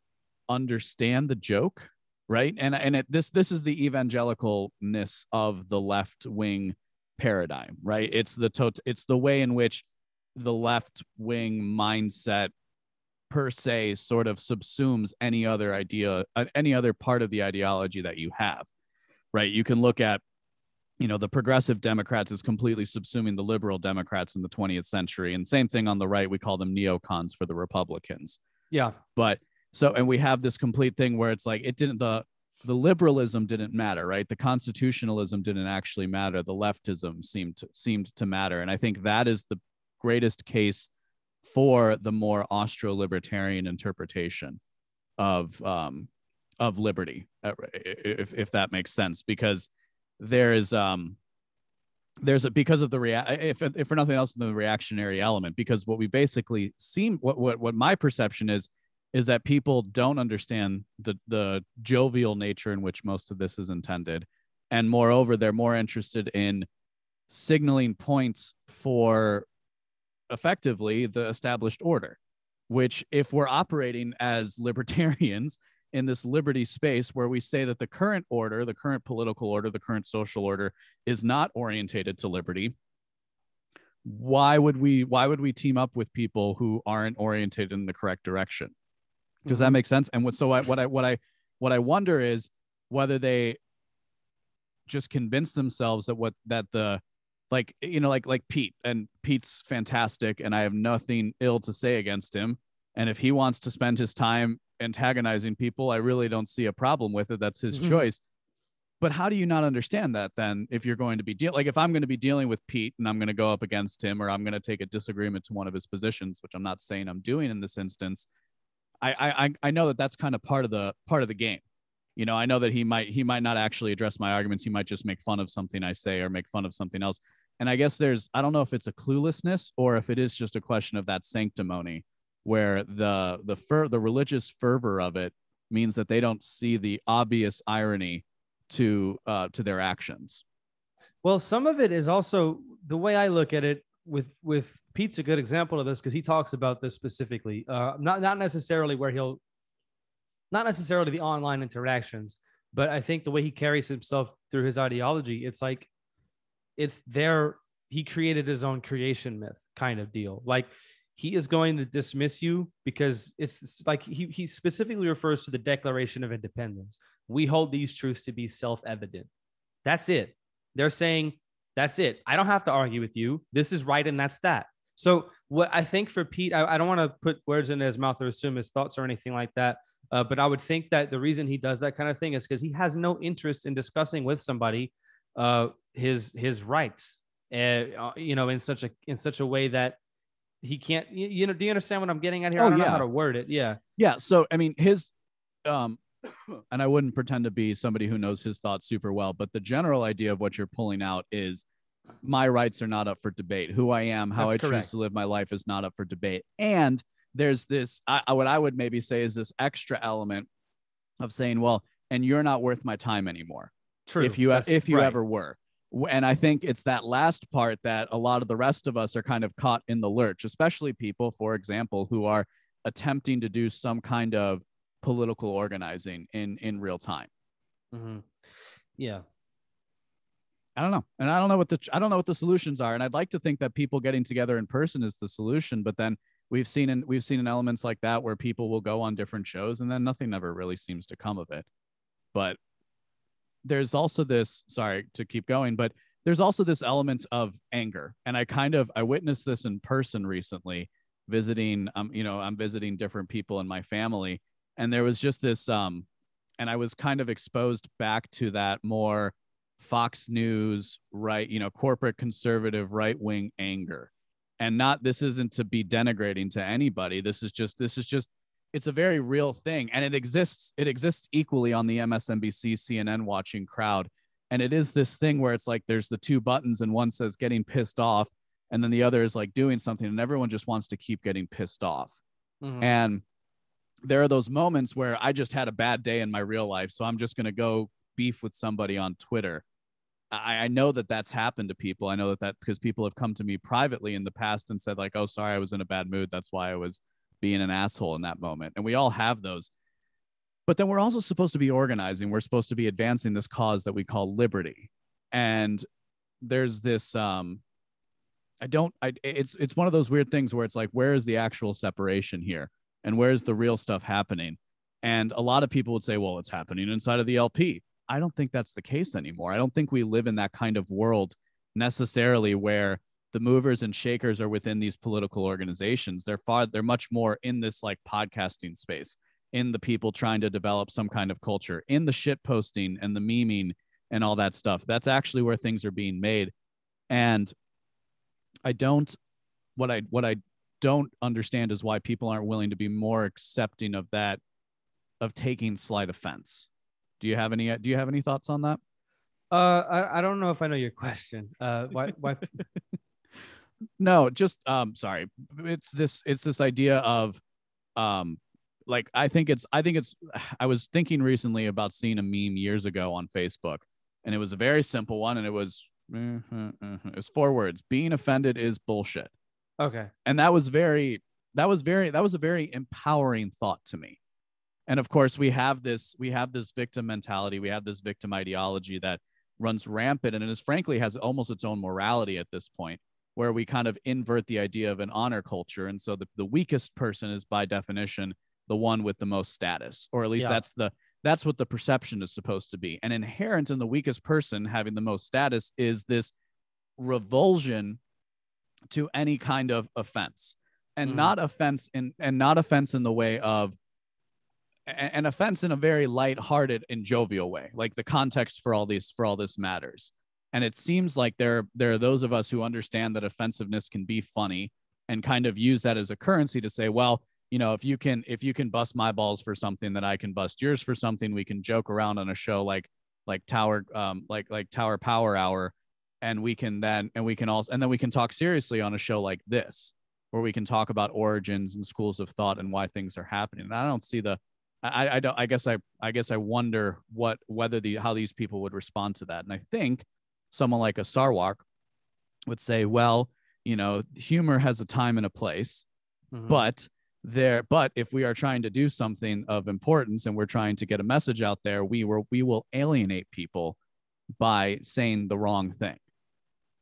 understand the joke right? And and it, this this is the evangelicalness of the left wing paradigm right? It's the tot- it's the way in which the left wing mindset per se sort of subsumes any other idea uh, any other part of the ideology that you have right? You can look at you know the progressive democrats is completely subsuming the liberal democrats in the 20th century and same thing on the right we call them neocons for the republicans. Yeah. But so and we have this complete thing where it's like it didn't the the liberalism didn't matter right? The constitutionalism didn't actually matter. The leftism seemed to seemed to matter. And i think that is the greatest case for the more Austro-libertarian interpretation of um, of liberty, uh, if if that makes sense, because there is um there's a because of the rea- if if for nothing else than the reactionary element because what we basically seem what what what my perception is is that people don't understand the the jovial nature in which most of this is intended. And moreover they're more interested in signaling points for effectively the established order, which, if we're operating as libertarians in this liberty space where we say that the current order, the current political order, the current social order is not orientated to liberty, why would we why would we team up with people who aren't orientated in the correct direction does mm-hmm. that make sense and what so I, what i what i what i wonder is whether they just convince themselves that what that the like you know like like Pete and Pete's fantastic and I have nothing ill to say against him. And if he wants to spend his time antagonizing people I really don't see a problem with it. That's his mm-hmm. choice. But how do you not understand that then if you're going to be deal like if I'm going to be dealing with Pete and I'm going to go up against him or I'm going to take a disagreement to one of his positions which I'm not saying I'm doing in this instance I I I know that that's kind of part of the part of the game you know i know that he might he might not actually address my arguments. He might just make fun of something i say or make fun of something else. And i guess there's i don't know if it's a cluelessness or if it is just a question of that sanctimony where the the fer- the religious fervor of it means that they don't see the obvious irony to uh to their actions. Well some of it is also the way i look at it with with pete's a good example of this because he talks about this specifically uh not not necessarily where he'll not necessarily the online interactions, but I think the way he carries himself through his ideology, it's like it's there. He created his own creation myth kind of deal. Like he is going to dismiss you because it's like he, he specifically refers to the Declaration of Independence. We hold these truths to be self evident. That's it. They're saying, that's it. I don't have to argue with you. This is right and that's that. So, what I think for Pete, I, I don't want to put words in his mouth or assume his thoughts or anything like that. Uh, but I would think that the reason he does that kind of thing is because he has no interest in discussing with somebody uh, his his rights, uh, you know, in such a in such a way that he can't. You, you know, do you understand what I'm getting at here? Oh, I don't yeah. know how to word it. Yeah. Yeah. So I mean, his um, and I wouldn't pretend to be somebody who knows his thoughts super well, but the general idea of what you're pulling out is my rights are not up for debate. Who I am, how That's I correct. choose to live my life is not up for debate. And there's this I, what i would maybe say is this extra element of saying well and you're not worth my time anymore True. if you That's, if you right. ever were and i think it's that last part that a lot of the rest of us are kind of caught in the lurch especially people for example who are attempting to do some kind of political organizing in in real time mm-hmm. yeah I don't know. And I don't know what the I don't know what the solutions are. And I'd like to think that people getting together in person is the solution, but then we've seen in we've seen in elements like that where people will go on different shows and then nothing ever really seems to come of it. But there's also this, sorry to keep going, but there's also this element of anger. And I kind of I witnessed this in person recently, visiting um, you know, I'm visiting different people in my family. And there was just this um and I was kind of exposed back to that more Fox News, right, you know, corporate conservative right wing anger. And not this isn't to be denigrating to anybody. This is just this is just it's a very real thing and it exists it exists equally on the MSNBC CNN watching crowd. And it is this thing where it's like there's the two buttons and one says getting pissed off and then the other is like doing something and everyone just wants to keep getting pissed off. Mm-hmm. And there are those moments where I just had a bad day in my real life. So I'm just going to go beef with somebody on Twitter. I, I, know that that's happened to people. I know that that because people have come to me privately in the past and said, like, oh, sorry, I was in a bad mood. That's why I was being an asshole in that moment. And we all have those. But then we're also supposed to be organizing. We're supposed to be advancing this cause that we call liberty. And there's this, um, I don't, I, it's, it's one of those weird things where it's like, where is the actual separation here? and where's the real stuff happening? And a lot of people would say, well, it's happening inside of the LP. I don't think that's the case anymore. I don't think we live in that kind of world necessarily where the movers and shakers are within these political organizations. They're far, they're much more in this like podcasting space, in the people trying to develop some kind of culture, in the shit posting and the memeing and all that stuff. That's actually where things are being made. And I don't, what I, what I don't understand is why people aren't willing to be more accepting of that of taking slight offense. Do you have any do you have any thoughts on that? Uh I, I don't know if I know your question. Uh why why No, just um sorry. It's this it's this idea of um like I think it's I think it's I was thinking recently about seeing a meme years ago on Facebook and it was a very simple one and it was it was four words. Being offended is bullshit. Okay. And that was very that was very that was a very empowering thought to me. And of course, we have this we have this victim mentality, we have this victim ideology that runs rampant and is frankly has almost its own morality at this point where we kind of invert the idea of an honor culture and so the, the weakest person is by definition the one with the most status or at least yeah. that's the that's what the perception is supposed to be and inherent in the weakest person having the most status is this revulsion to any kind of offense and mm. not offense in and not offense in the way of an offense in a very light-hearted and jovial way like the context for all these for all this matters. And it seems like there there are those of us who understand that offensiveness can be funny and kind of use that as a currency to say well you know if you can if you can bust my balls for something then i can bust yours for something. We can joke around on a show like like tower um like like tower power hour and we can then and we can also and then we can talk seriously on a show like this where we can talk about origins and schools of thought and why things are happening. And i don't see the i i don't i guess i i guess i wonder what whether the how these people would respond to that and i think someone like a Sarwark would say well you know humor has a time and a place mm-hmm. but there but if we are trying to do something of importance and we're trying to get a message out there we were we will alienate people by saying the wrong thing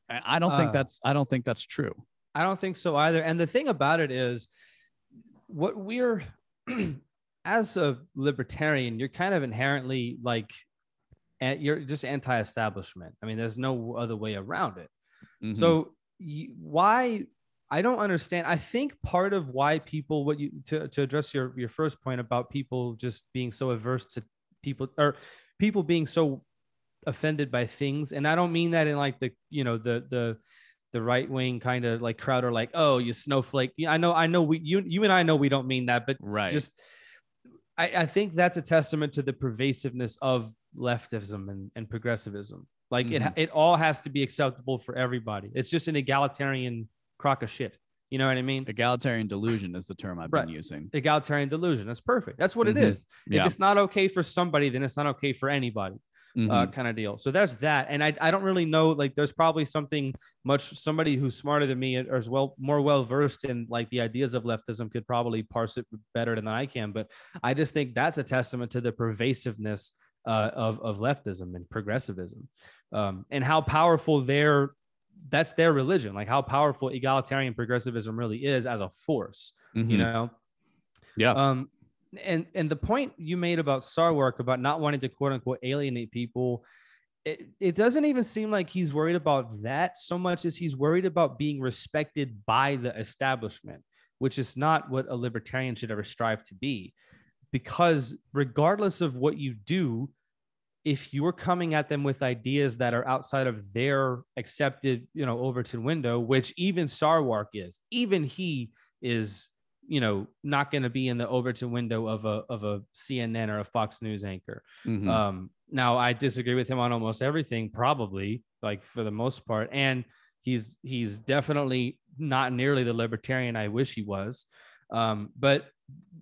I don't think uh, that's I don't think that's true. I don't think so either. And the thing about it is what we're as a libertarian, you're kind of inherently like you're just anti-establishment. I mean, there's no other way around it. Mm-hmm. So why I don't understand. I think part of why people what you to, to address your your first point about people just being so averse to people or people being so offended by things and i don't mean that in like the you know the the the right wing kind of like crowd are like oh you snowflake yeah, i know i know we you you and i know we don't mean that but right just i i think that's a testament to the pervasiveness of leftism and, and progressivism like mm-hmm. it it all has to be acceptable for everybody it's just an egalitarian crock of shit you know what I mean? Egalitarian delusion is the term I've right. been using. Egalitarian delusion. That's perfect. That's what mm-hmm. it is. Yeah. If it's not okay for somebody, then it's not okay for anybody mm-hmm. uh, kind of deal. So that's that. And I, I don't really know, like, there's probably something much, somebody who's smarter than me or as well, more well versed in like the ideas of leftism could probably parse it better than I can. But I just think that's a testament to the pervasiveness uh, of of leftism and progressivism, um, and how powerful their that's their religion, like how powerful egalitarian progressivism really is as a force. Mhm. You know, Yeah. um, and and the point you made about Sarwark about not wanting to quote unquote alienate people, it, it doesn't even seem like he's worried about that so much as he's worried about being respected by the establishment, which is not what a libertarian should ever strive to be. Because regardless of what you do, if you're coming at them with ideas that are outside of their accepted, you know, Overton window, which even Sarwark is, even he is you know not going to be in the Overton window of a of a CNN or a Fox News anchor. Mhm. Um, now I disagree with him on almost everything, probably like for the most part, and he's he's definitely not nearly the libertarian I wish he was. Um, but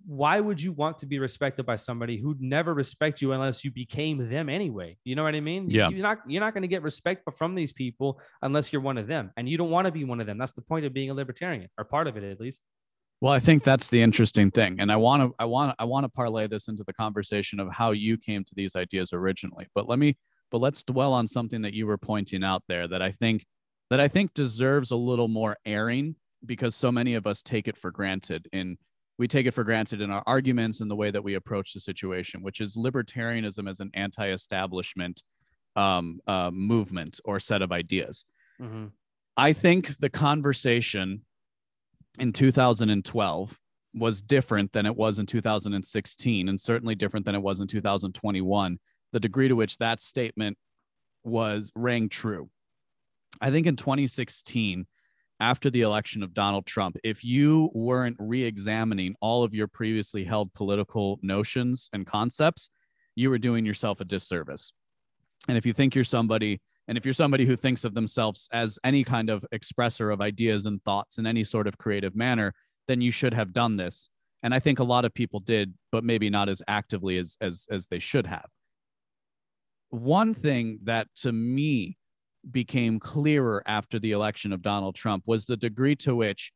why would you want to be respected by somebody who'd never respect you unless you became them anyway? You know what I mean? Yeah. You're not you're not going to get respect from these people unless you're one of them, and you don't want to be one of them. That's the point of being a libertarian, or part of it at least. Well, I think that's the interesting thing, and I want to, I want, I want to parlay this into the conversation of how you came to these ideas originally. But let me, but let's dwell on something that you were pointing out there that I think, that I think deserves a little more airing because so many of us take it for granted in, we take it for granted in our arguments and the way that we approach the situation, which is libertarianism as an anti-establishment um, uh, movement or set of ideas. Mm-hmm. I think the conversation in 2012 was different than it was in 2016, and certainly different than it was in 2021. The degree to which that statement was rang true. I think in 2016, after the election of Donald Trump, if you weren't re examining all of your previously held political notions and concepts, you were doing yourself a disservice. And if you think you're somebody and if you're somebody who thinks of themselves as any kind of expresser of ideas and thoughts in any sort of creative manner, then you should have done this. And I think a lot of people did, but maybe not as actively as as as they should have. One thing that to me became clearer after the election of Donald Trump was the degree to which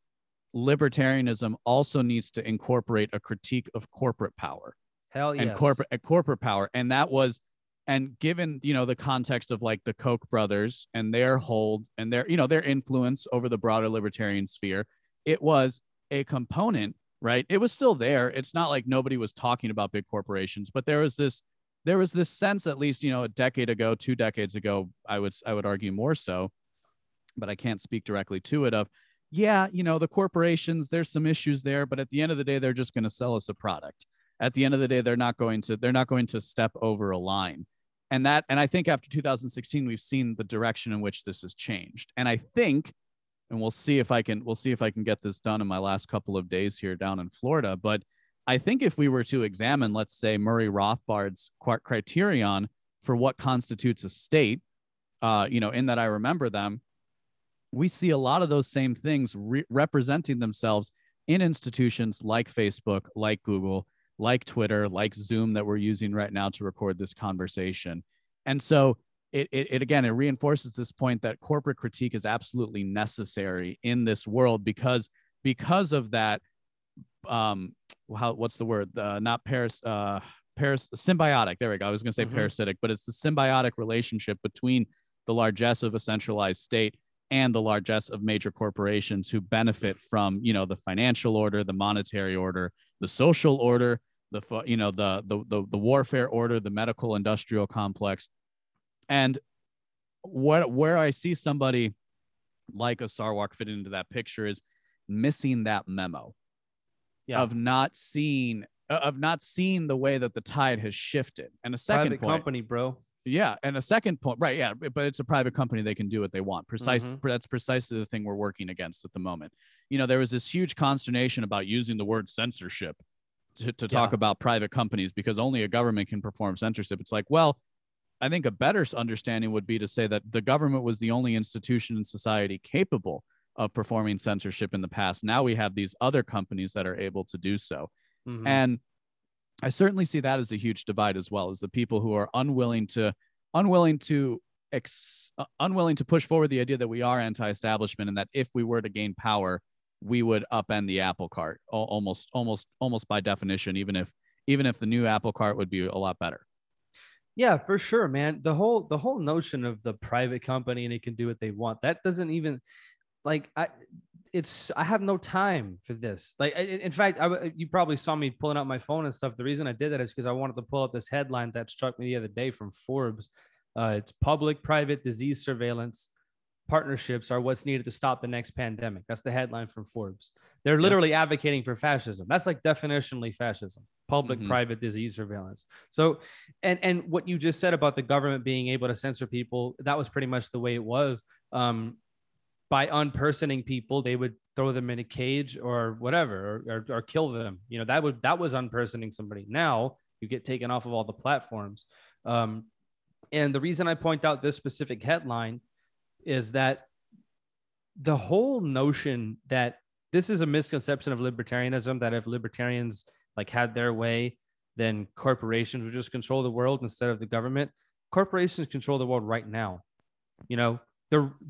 libertarianism also needs to incorporate a critique of corporate power Hell yes. and corporate corporate power and that was and given you know the context of like the koch brothers and their hold and their you know their influence over the broader libertarian sphere it was a component right? It was still there. It's not like nobody was talking about big corporations but there was this there was this sense at least you know a decade ago two decades ago i would i would argue more so but i can't speak directly to it of yeah you know the corporations there's some issues there but at the end of the day they're just going to sell us a product. At the end of the day they're not going to they're not going to step over a line and that and i think after 2016 we've seen the direction in which this has changed. And i think and we'll see if i can we'll see if i can get this done in my last couple of days here down in florida but i think if we were to examine let's say murray rothbard's criterion for what constitutes a state uh, you know in that i remember them we see a lot of those same things re- representing themselves in institutions like facebook like google like Twitter, like Zoom that we're using right now to record this conversation. And so it, it, it, again, it reinforces this point that corporate critique is absolutely necessary in this world because because of that um how what's the word uh, not paris uh paris symbiotic there we go i was going to say Mhm. parasitic but it's the symbiotic relationship between the largesse of a centralized state and the largesse of major corporations who benefit from you know the financial order the monetary order the social order the you know the the the, the warfare order the medical industrial complex and what where i see somebody like a Sarwark fit into that picture is missing that memo Yeah. of not seeing of not seeing the way that the tide has shifted and a second Private point company, bro. Yeah, and a second point, right? Yeah, but it's a private company; they can do what they want. Precise. Mhm. That's precisely the thing we're working against at the moment. You know, there was this huge consternation about using the word censorship to, to talk about private companies because only a government can perform censorship. It's like, well, I think a better understanding would be to say that the government was the only institution in society capable of performing censorship in the past. Now we have these other companies that are able to do so. Mhm. And I certainly see that as a huge divide as well as the people who are unwilling to unwilling to ex, uh, unwilling to push forward the idea that we are anti-establishment and that if we were to gain power, we would upend the apple cart almost almost almost by definition even if even if the new apple cart would be a lot better. Yeah, for sure, man. The whole the whole notion of the private company and it can do what they want. That doesn't even like I it's I have no time for this. Like in fact, I, you probably saw me pulling out my phone and stuff. The reason I did that is because I wanted to pull up this headline that struck me the other day from Forbes. Uh, it's public private disease surveillance partnerships are what's needed to stop the next pandemic. That's the headline from Forbes. They're literally yeah. advocating for fascism. That's like definitionally fascism, public mm-hmm. private disease surveillance. So, and and what you just said about the government being able to censor people, that was pretty much the way it was. Um, by unpersoning people, they would throw them in a cage or whatever, or, or, or kill them. You know, that would that was unpersoning somebody. Now you get taken off of all the platforms. Um, and the reason I point out this specific headline is that the whole notion that this is a misconception of libertarianism that if libertarians like had their way then corporations would just control the world instead of the government corporations control the world right now you know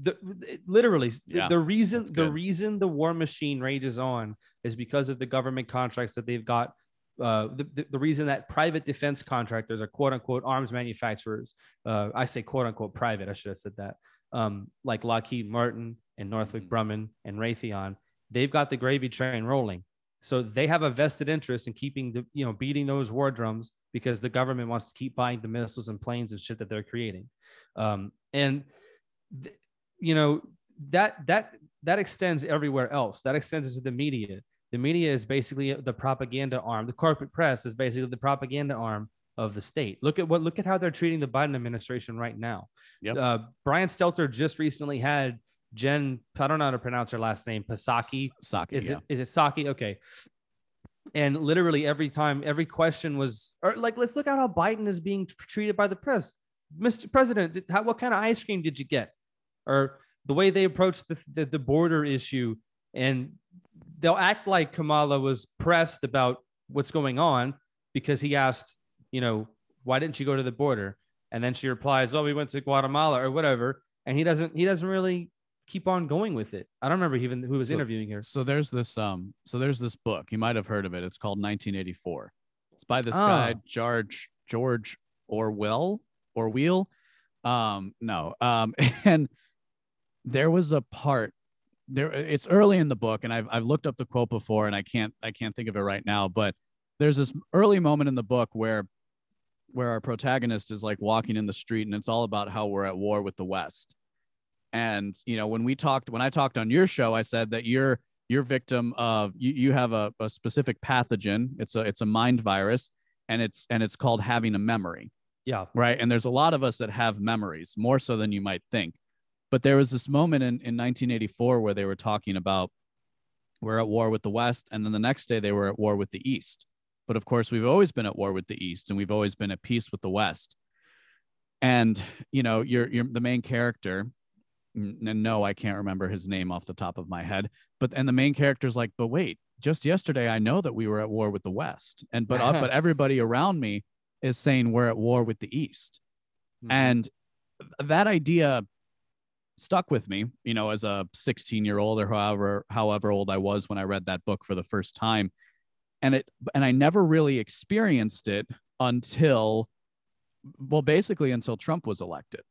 the, the literally yeah, the reason the reason the war machine rages on is because of the government contracts that they've got uh, the, the reason that private defense contractors are quote unquote arms manufacturers uh, i say quote unquote private i should have said that um, like Lockheed Martin and Northrop mm-hmm. Grumman and Raytheon, they've got the gravy train rolling. So they have a vested interest in keeping the, you know, beating those war drums because the government wants to keep buying the missiles and planes and shit that they're creating. Um, and, th- you know, that, that, that extends everywhere else. That extends into the media. The media is basically the propaganda arm. The corporate press is basically the propaganda arm of the state. Look at what look at how they're treating the Biden administration right now. Yep. Uh, Brian Stelter just recently had Jen. I don't know how to pronounce her last name. Pasaki. Psaki. Is yeah. it is it Psaki? Okay. And literally every time, every question was, or like, let's look at how Biden is being treated by the press. Mr. President, did, how, what kind of ice cream did you get? Or the way they approached the, the, the border issue, and they'll act like Kamala was pressed about what's going on because he asked you know, why didn't you go to the border? And then she replies, oh, we went to Guatemala or whatever. And he doesn't, he doesn't really keep on going with it. I don't remember even who was so, interviewing here. So there's this, um, so there's this book. You might have heard of it. It's called 1984. It's by this oh. guy, George, George Orwell, or Orwell. Um, no. Um, and there was a part there it's early in the book and I've, I've looked up the quote before and I can't I can't think of it right now but there's this early moment in the book where where our protagonist is like walking in the street and it's all about how we're at war with the west. And you know when we talked when i talked on your show i said that you're you're victim of you, you have a, a specific pathogen. It's a it's a mind virus and it's and it's called having a memory. Yeah. Right? And there's a lot of us that have memories more so than you might think but there was this moment in, in 1984 where they were talking about we're at war with the west and then the next day they were at war with the east but of course, we've always been at war with the East and we've always been at peace with the West. And, you know, you're, you're the main character. And no, I can't remember his name off the top of my head. But, and the main character's like, but wait, just yesterday, I know that we were at war with the West. And, but, uh, but everybody around me is saying we're at war with the East. Mm-hmm. And that idea stuck with me, you know, as a 16 year old or however, however old I was when I read that book for the first time. And it and I never really experienced it until well basically until Trump was elected.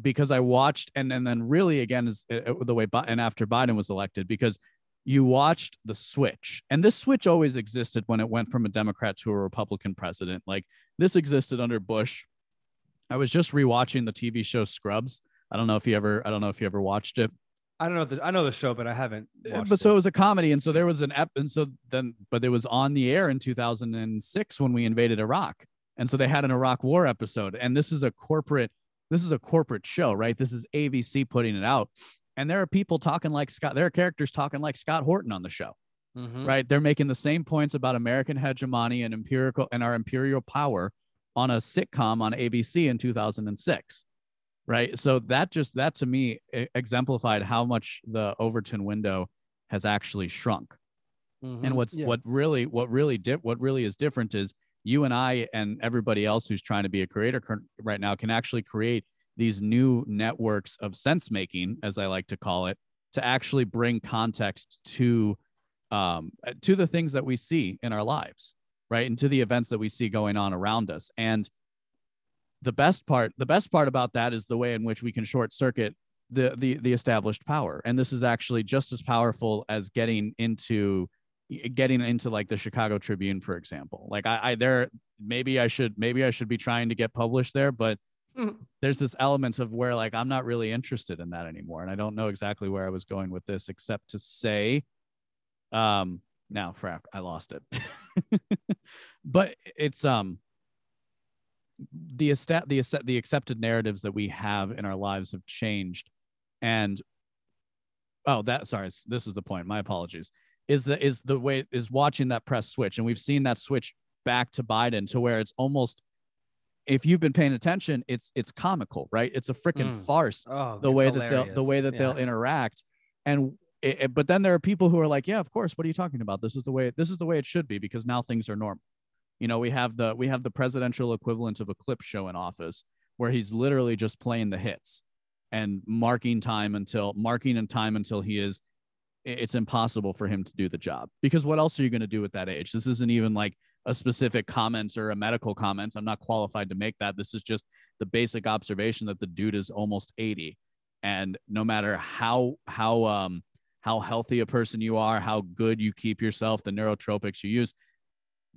Because I watched and and then really again is uh, uh, the way and after Biden was elected because you watched the switch. And this switch always existed when it went from a democrat to a republican president. Like this existed under bush. I was just rewatching the tv show scrubs i don't know if you ever i don't know if you ever watched it I don't know. The, I know the show, but I haven't. but so it. it was a comedy, and so there was an ep, and so then, but it was on the air in 2006 when we invaded Iraq, and so they had an Iraq War episode, and this is a corporate, this is a corporate show, right? This is ABC putting it out, and there are people talking like Scott. There are characters talking like Scott Horton on the show, mm-hmm. right? They're making the same points about American hegemony and empirical and our imperial power on a sitcom on ABC in 2006 right so that just that to me exemplified how much the overton window has actually shrunk mm-hmm. and what's yeah. what really what really dip what really is different is you and i and everybody else who's trying to be a creator right now can actually create these new networks of sense making as i like to call it to actually bring context to um, to the things that we see in our lives right and to the events that we see going on around us and the best part the best part about that is the way in which we can short circuit the the the established power. And this is actually just as powerful as getting into getting into like the chicago tribune for example. Like i, I there maybe i should maybe i should be trying to get published there but Mhm. there's this elements of where like i'm not really interested in that anymore and i don't know exactly where i was going with this except to say um now crap i lost it. But it's um the estat the the accepted narratives that we have in our lives have changed. And oh that sorry this is the point my apologies is the is the way is watching that press switch. And we've seen that switch back to biden to where it's almost if you've been paying attention it's it's comical right? It's a freaking Mm. farce Oh, the way that they'll the way hilarious. that they'll interact. And it, it- but then there are people who are like yeah of course. What are you talking about? This is the way this is the way it should be because now things are normal you know we have the we have the presidential equivalent of a clip show in office where he's literally just playing the hits and marking time until marking in time until he is it's impossible for him to do the job. Because what else are you going to do at that age? This isn't even like a specific comments or a medical comments. I'm not qualified to make that. This is just the basic observation that the dude is almost 80 and no matter how how um how healthy a person you are how good you keep yourself the neurotropics you use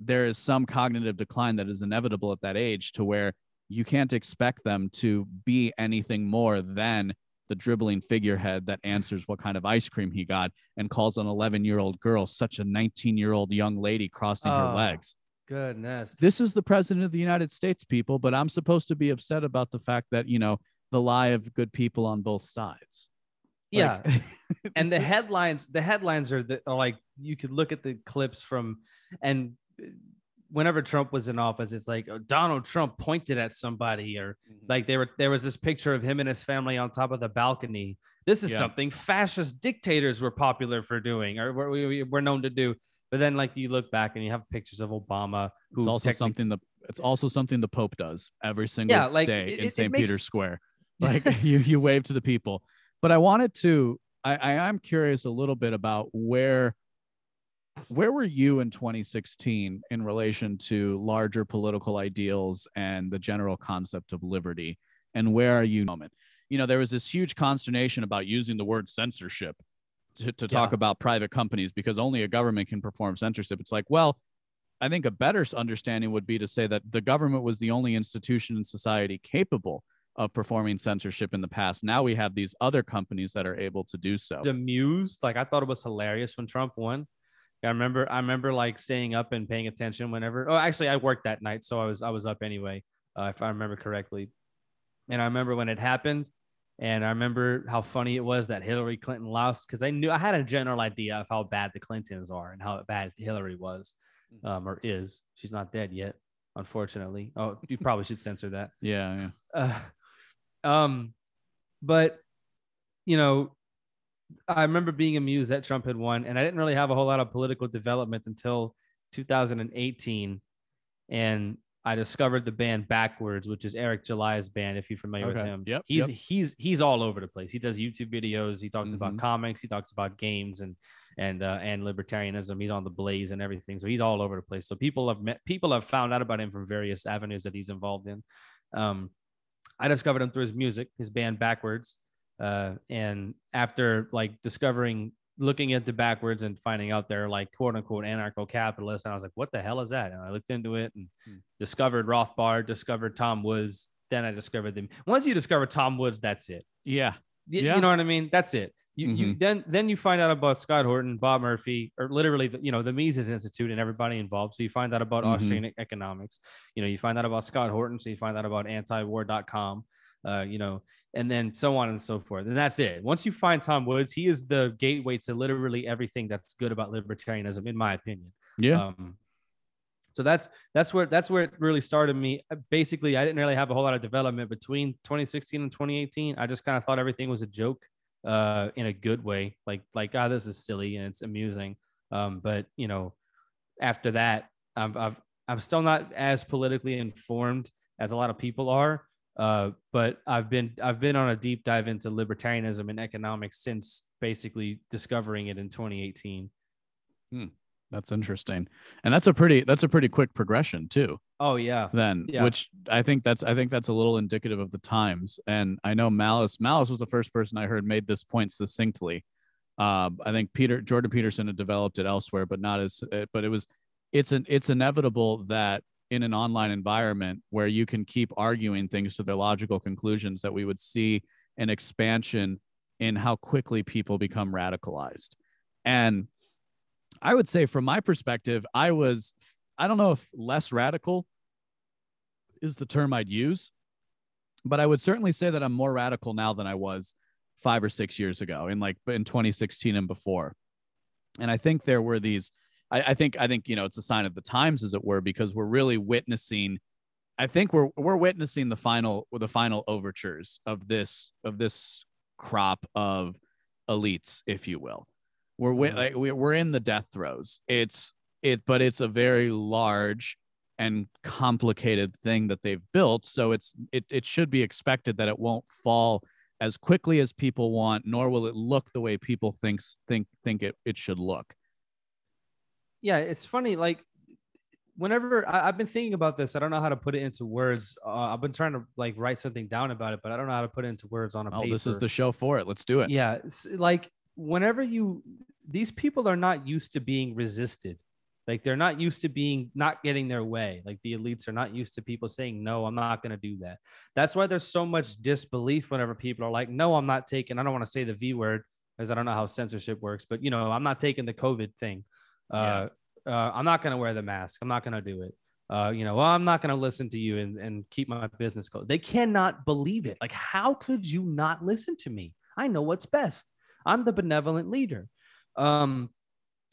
there is some cognitive decline that is inevitable at that age to where you can't expect them to be anything more than the dribbling figurehead that answers what kind of ice cream he got and calls an 11 year old girl such a 19 year old young lady crossing her Oh. legs Goodness. this is the president of the United States, people, but I'm supposed to be upset about the fact that, you know, the lie of good people on both sides. Yeah. Like- and the headlines the headlines are, the, are like you could look at the clips from and whenever trump was in office it's like oh, donald trump pointed at somebody or mm-hmm. like they were there was this picture of him and his family on top of the balcony this is Yeah. something fascist dictators were popular for doing or were, we, we're known to do but then like you look back and you have pictures of obama who it's also technic- something the it's also something the Pope does every single Yeah, like, day it- in St. makes- Peter's Square. Like you you wave to the people. But I wanted to I, I am curious a little bit about where where were you in 2016 in relation to larger political ideals and the general concept of liberty and where are you moment you know there was this huge consternation about using the word censorship to, to talk Yeah. about private companies because only a government can perform censorship it's like well i think a better understanding would be to say that the government was the only institution in society capable of performing censorship in the past now we have these other companies that are able to do so amused. Like I thought it was hilarious when Trump won. I remember I remember like staying up and paying attention whenever. Oh, actually, I worked that night, so I was I was up anyway, uh, if I remember correctly. And I remember when it happened, and I remember how funny it was that Hillary Clinton lost because I knew I had a general idea of how bad the Clintons are and how bad Hillary was, um, or is. She's not dead yet, unfortunately. Oh, you probably should censor that. yeah yeah Uh, um, but you know, I remember being amused that Trump had won, and I didn't really have a whole lot of political development until 2018, and I discovered the band Backwards, which is Eric July's band. If you're familiar with him, Yep, he's yep. he's he's all over the place. He does YouTube videos. He talks about Mhm. comics. He talks about games and and uh, and libertarianism. He's on the Blaze and everything. So he's all over the place. So people have met people have found out about him from various avenues that he's involved in. Um, I discovered him through his music, his band Backwards. Uh, and after like discovering, looking at the backwards and finding out they're like quote unquote anarcho capitalists, and I was like, what the hell is that? And I looked into it and Hmm. discovered Rothbard, discovered Tom Woods. Then I discovered them. Once you discover Tom Woods, that's it. yeah Y- Yeah. You know what I mean? That's it. You, you then then you find out about Scott Horton, Bob Murphy, or literally the, you know the Mises Institute and everybody involved. So you find out about Mhm. Austrian economics. You know you find out about Scott Horton, so you find out about antiwar.com. Uh, you know, and then so on and so forth. And that's it. Once you find Tom Woods, he is the gateway to literally everything that's good about libertarianism, in my opinion. yeah Um, so that's that's where that's where it really started me. Uh, Basically, I didn't really have a whole lot of development between 2016 and 2018. I just kind of thought everything was a joke, uh, in a good way. Like like ah, this is silly and it's amusing. Um, but you know, after that, I've, I've I'm still not as politically informed as a lot of people are. Uh, but I've been I've been on a deep dive into libertarianism and economics since basically discovering it in 2018. that's interesting and that's a pretty that's a pretty quick progression too Oh yeah. then Yeah. which i think that's i think that's a little indicative of the times and i know malice malice was the first person i heard made this point succinctly uh, i think peter jordan peterson had developed it elsewhere but not as uh, but it was it's an it's inevitable that in an online environment where you can keep arguing things to their logical conclusions that we would see an expansion in how quickly people become radicalized and i would say from my perspective i was I don't know if less radical is the term I'd use, but I would certainly say that I'm more radical now than I was five or six years ago in like in 2016 and before. And I think there were these, I, I think, I think, you know, it's a sign of the times as it were, because we're really witnessing, I think we're, we're witnessing the final, the final overtures of this, of this crop of elites, if you will. We're, Mhm. like, we're in the death throes. It's, it but it's a very large and complicated thing that they've built so it's it, it should be expected that it won't fall as quickly as people want nor will it look the way people thinks think think it, it should look yeah it's funny like whenever I, i've been thinking about this i don't know how to put it into words uh, i've been trying to like write something down about it but i don't know how to put it into words on a oh paper this is the show for it. Let's do it. Yeah like whenever you these people are not used to being resisted. Like they're not used to being not getting their way. Like the elites are not used to people saying no i'm not going to do that. That's why there's so much disbelief whenever people are like no i'm not taking i don't want to say the v word because i don't know how censorship works but you know i'm not taking the covid thing uh, uh i'm not going to wear the mask i'm not going to do it uh, you know, well, I'm not going to listen to you and, and keep my business closed. They cannot believe it. Like, how could you not listen to me? I know what's best. I'm the benevolent leader. Um,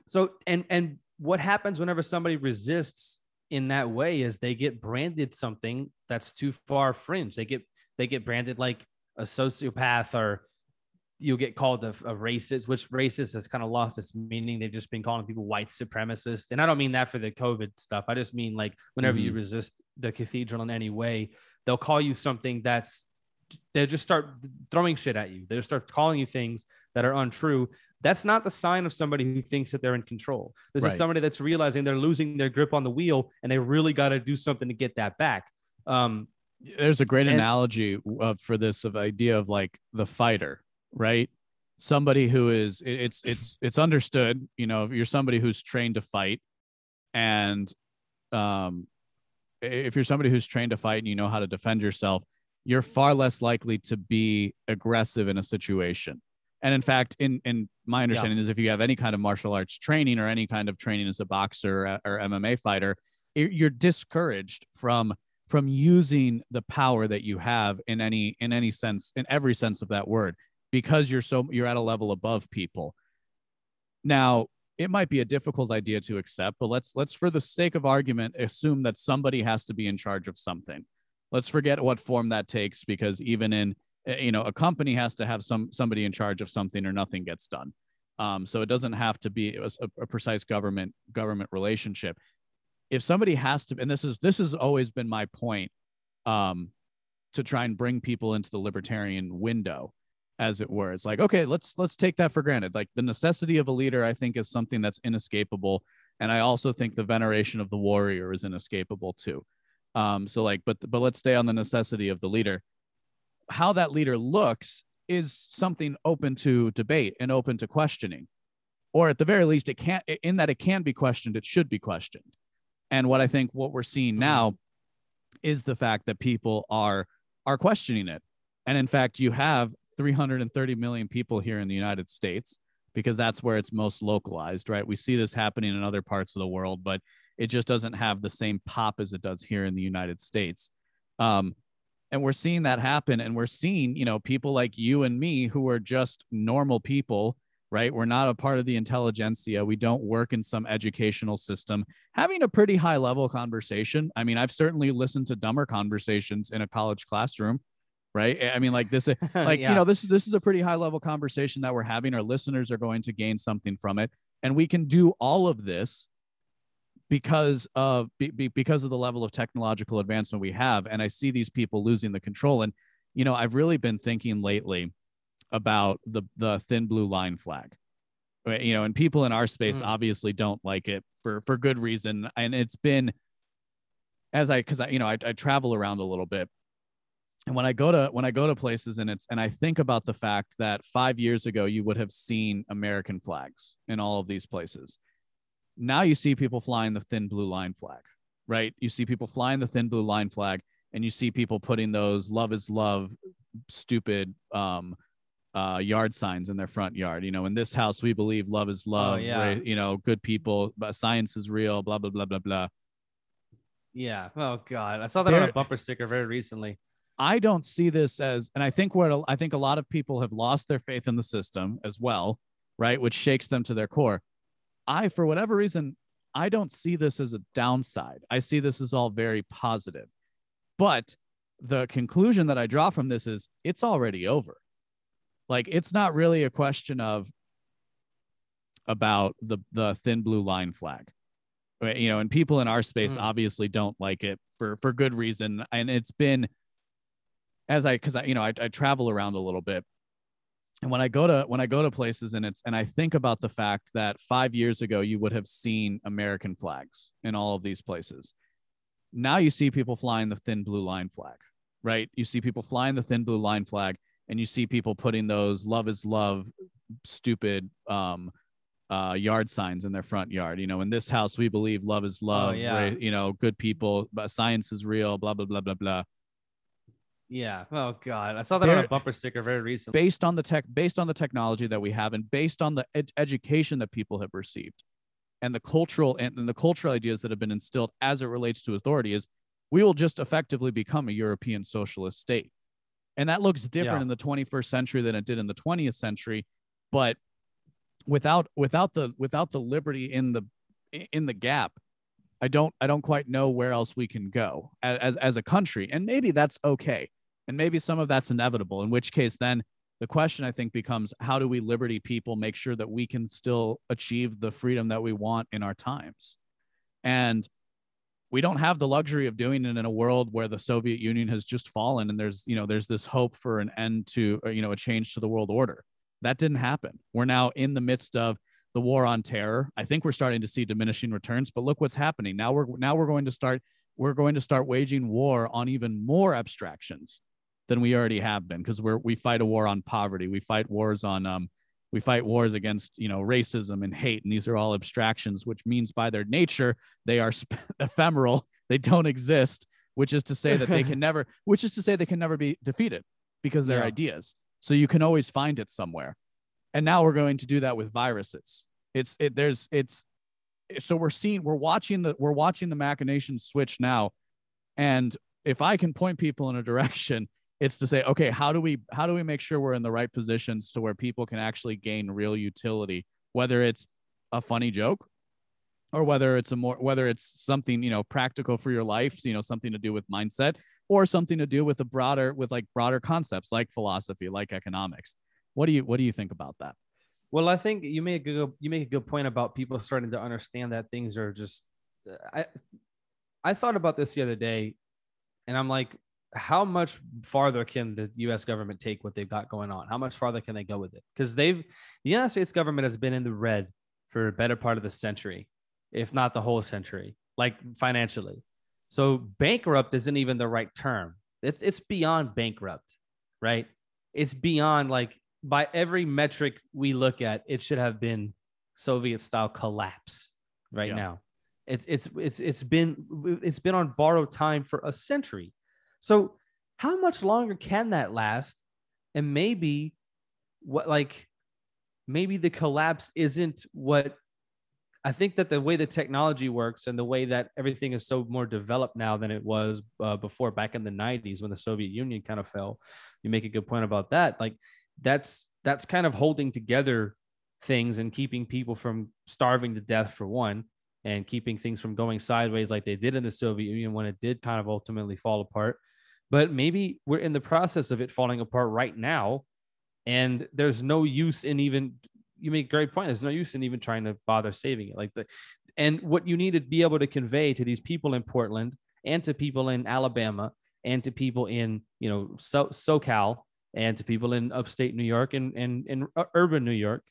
so and and what happens whenever somebody resists in that way is they get branded something that's too far fringe. They get they get branded like a sociopath or you'll get called a, a racist, which racist has kind of lost its meaning. They've just been calling people white supremacist. And I don't mean that for the COVID stuff. I just mean like whenever you resist the cathedral in any way, they'll call you something that's they'll just start throwing shit at you. They'll start calling you things that are untrue. That's not the sign of somebody who thinks that they're in control. This Right. is somebody that's realizing they're losing their grip on the wheel and they really got to do something to get that back. Um, there's a great And- analogy uh, for this of idea of like the fighter right? Somebody who is it- it's it's it's understood you know if you're somebody who's trained to fight and um if you're somebody who's trained to fight and you know how to defend yourself you're far less likely to be aggressive in a situation. And in fact in in my understanding is if you have any kind of martial arts training or any kind of training as a boxer or, or mma fighter it- you're discouraged from from using the power that you have in any in any sense in every sense of that word because you're so you're at a level above people. Now it might be a difficult idea to accept but let's let's for the sake of argument assume that somebody has to be in charge of something. Let's forget what form that takes because even in eh, you know a company has to have some somebody in charge of something or nothing gets done. Um, so it doesn't have to be a, a precise government government relationship. If somebody has to and this is this has always been my point um to try and bring people into the libertarian window as it were. It's like okay let's let's take that for granted. Like the necessity of a leader i think is something that's inescapable and i also think the veneration of the warrior is inescapable too. Um so like but but let's stay on the necessity of the leader. How that leader looks is something open to debate and open to questioning or at the very least it can't in that it can be questioned it should be questioned. And what i think what we're seeing now is the fact that people are are questioning it. And in fact you have 330 million people here in the united states because that's where it's most localized right? We see this happening in other parts of the world but it just doesn't have the same pop as it does here in the united states. Um, and we're seeing that happen and we're seeing you know people like you and me who are just normal people right? We're not a part of the intelligentsia. We don't work in some educational system having a pretty high level conversation. I mean i've certainly listened to dumber conversations in a college classroom right? I mean like this like Yeah. you know this is this is a pretty high level conversation that we're having. Our listeners are going to gain something from it. And we can do all of this because of be, be, because of the level of technological advancement we have. And i see these people losing the control. And you know i've really been thinking lately about the the thin blue line flag you know and people in our space Mm. obviously don't like it for for good reason. And it's been as I because I you know I, I travel around a little bit, and when I go to when I go to places and it's and I think about the fact that five years ago you would have seen American flags in all of these places. Now you see people flying the thin blue line flag, right? You see people flying the thin blue line flag, and you see people putting those "love is love" stupid um, uh, yard signs in their front yard. You know, in this house we believe love is love. yeah. right? You know, good people, but science is real. Blah blah blah blah blah. Yeah. Oh God, I saw that on a bumper sticker very recently. I don't see this as, and I think what I think a lot of people have lost their faith in the system as well, right? Which shakes them to their core. I, for whatever reason, I don't see this as a downside. I see this as all very positive. But the conclusion that I draw from this is it's already over. Like it's not really a question of about the the thin blue line flag. You know, and people in our space Hmm. obviously don't like it for for good reason. And it's been as I because I you know I, I travel around a little bit, and when I go to when I go to places and it's and I think about the fact that five years ago you would have seen American flags in all of these places. Now you see people flying the thin blue line flag, right? You see people flying the thin blue line flag, and you see people putting those "love is love" stupid um, uh, yard signs in their front yard. You know, in this house we believe love is love. yeah. right? You know, good people, science is real. Blah blah blah blah blah. Yeah. Oh God, I saw that on a bumper sticker very recently. based on the tech based on the technology that we have and based on the ed- education that people have received and the cultural and, and the cultural ideas that have been instilled as it relates to authority is we will just effectively become a european socialist state and that looks different Yeah. in the 21st century than it did in the 20th century but without without the without the liberty in the in the gap i don't i don't quite know where else we can go as as, as a country and maybe that's okay and maybe some of that's inevitable in which case then the question i think becomes how do we liberty people make sure that we can still achieve the freedom that we want in our times? And we don't have the luxury of doing it in a world where the soviet union has just fallen and there's you know there's this hope for an end to or, you know a change to the world order. That didn't happen. We're now in the midst of the war on terror. I think we're starting to see diminishing returns but look what's happening. Now we're now we're going to start we're going to start waging war on even more abstractions than we already have been because we're we fight a war on poverty. We fight wars on um we fight wars against you know racism and hate and these are all abstractions which means by their nature they are sp- ephemeral. They don't exist which is to say that they can never which is to say they can never be defeated because they're Yeah. ideas. So you can always find it somewhere. And now we're going to do that with viruses. It's it there's it's so we're seeing we're watching the we're watching the machinations switch now. And if i can point people in a direction it's to say okay how do we how do we make sure we're in the right positions to where people can actually gain real utility whether it's a funny joke or whether it's a more whether it's something you know practical for your life you know something to do with mindset or something to do with a broader with like broader concepts like philosophy like economics what do you what do you think about that Well, I think you make a good you make a good point about people starting to understand that things are just. I I thought about this the other day, and I'm like, how much farther can the U.S. government take what they've got going on? How much farther can they go with it? Because they've the United States government has been in the red for a better part of the century, if not the whole century, like financially. So bankrupt isn't even the right term. It, it's beyond bankrupt, right? It's beyond like by every metric we look at, it should have been Soviet style collapse right Yeah. now. It's it's it's it's been it's been on borrowed time for a century. So how much longer can that last? And maybe what like maybe the collapse isn't what I think that the way the technology works and the way that everything is so more developed now than it was uh, before back in the 90s when the Soviet Union kind of fell. You make a good point about that. Like that's that's kind of holding together things and keeping people from starving to death for one and keeping things from going sideways like they did in the Soviet Union when it did kind of ultimately fall apart. But maybe we're in the process of it falling apart right now and there's no use in even you make a great point. There's no use in even trying to bother saving it. Like the and what you need to be able to convey to these people in Portland and to people in Alabama and to people in you know so SoCal and to people in upstate New York and and in uh, urban New York,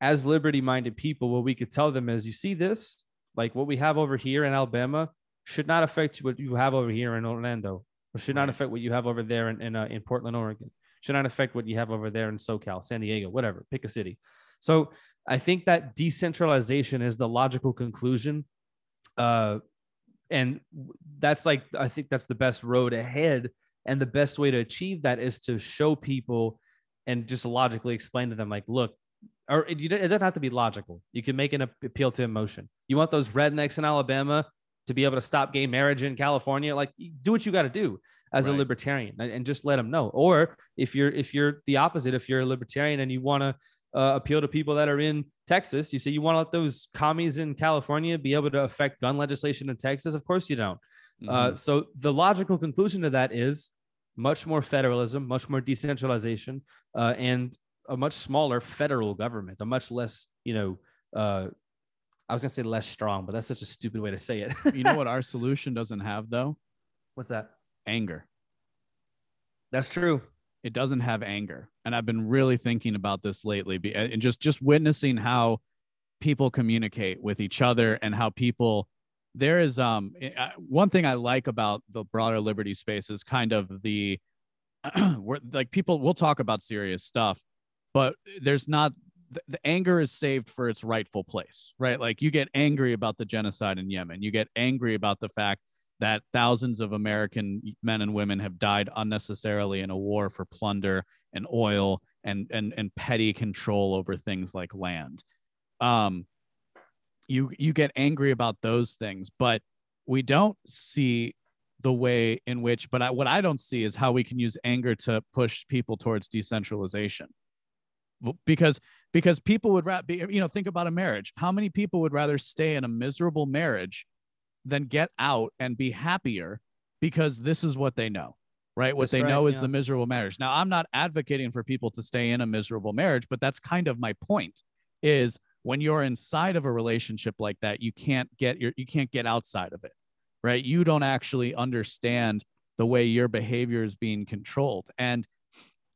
as liberty-minded people, what we could tell them is, you see this, like what we have over here in Alabama, should not affect what you have over here in Orlando, or should not affect what you have over there in in, uh, in Portland, Oregon. Should not affect what you have over there in SoCal, San Diego, whatever. Pick a city. So I think that decentralization is the logical conclusion, uh, and that's like I think that's the best road ahead, and the best way to achieve that is to show people and just logically explain to them like, look, or it, it doesn't have to be logical. You can make an appeal to emotion. You want those rednecks in Alabama to be able to stop gay marriage in California? Like, do what you got to do as right. a libertarian, and just let them know. Or if you're if you're the opposite, if you're a libertarian and you want to uh, appeal to people that are in Texas, you say you want to let those commies in California be able to affect gun legislation in Texas. Of course you don't. Uh, mm-hmm. Uh, so the logical conclusion to that is much more federalism, much more decentralization, uh, and a much smaller federal government, a much less, you know, uh, I was gonna say less strong, but that's such a stupid way to say it. you know what our solution doesn't have though? What's that? Anger. That's true. It doesn't have anger, and I've been really thinking about this lately, and just just witnessing how people communicate with each other and how people there is um eh, one thing I like about the broader liberty space is kind of the we're like people will talk about serious stuff, but there's not the, anger is saved for its rightful place, right? Like you get angry about the genocide in Yemen, you get angry about the fact that thousands of American men and women have died unnecessarily in a war for plunder and oil and and and petty control over things like land. Um, you you get angry about those things, but we don't see the way in which. But I, what I don't see is how we can use anger to push people towards decentralization because because people would rather be you know think about a marriage. How many people would rather stay in a miserable marriage than get out and be happier because this is what they know right? What that's they right, know is yeah. the miserable marriage. Now i'm not advocating for people to stay in a miserable marriage but that's kind of my point is when you're inside of a relationship like that you can't get your you can't get outside of it right? You don't actually understand the way your behavior is being controlled. And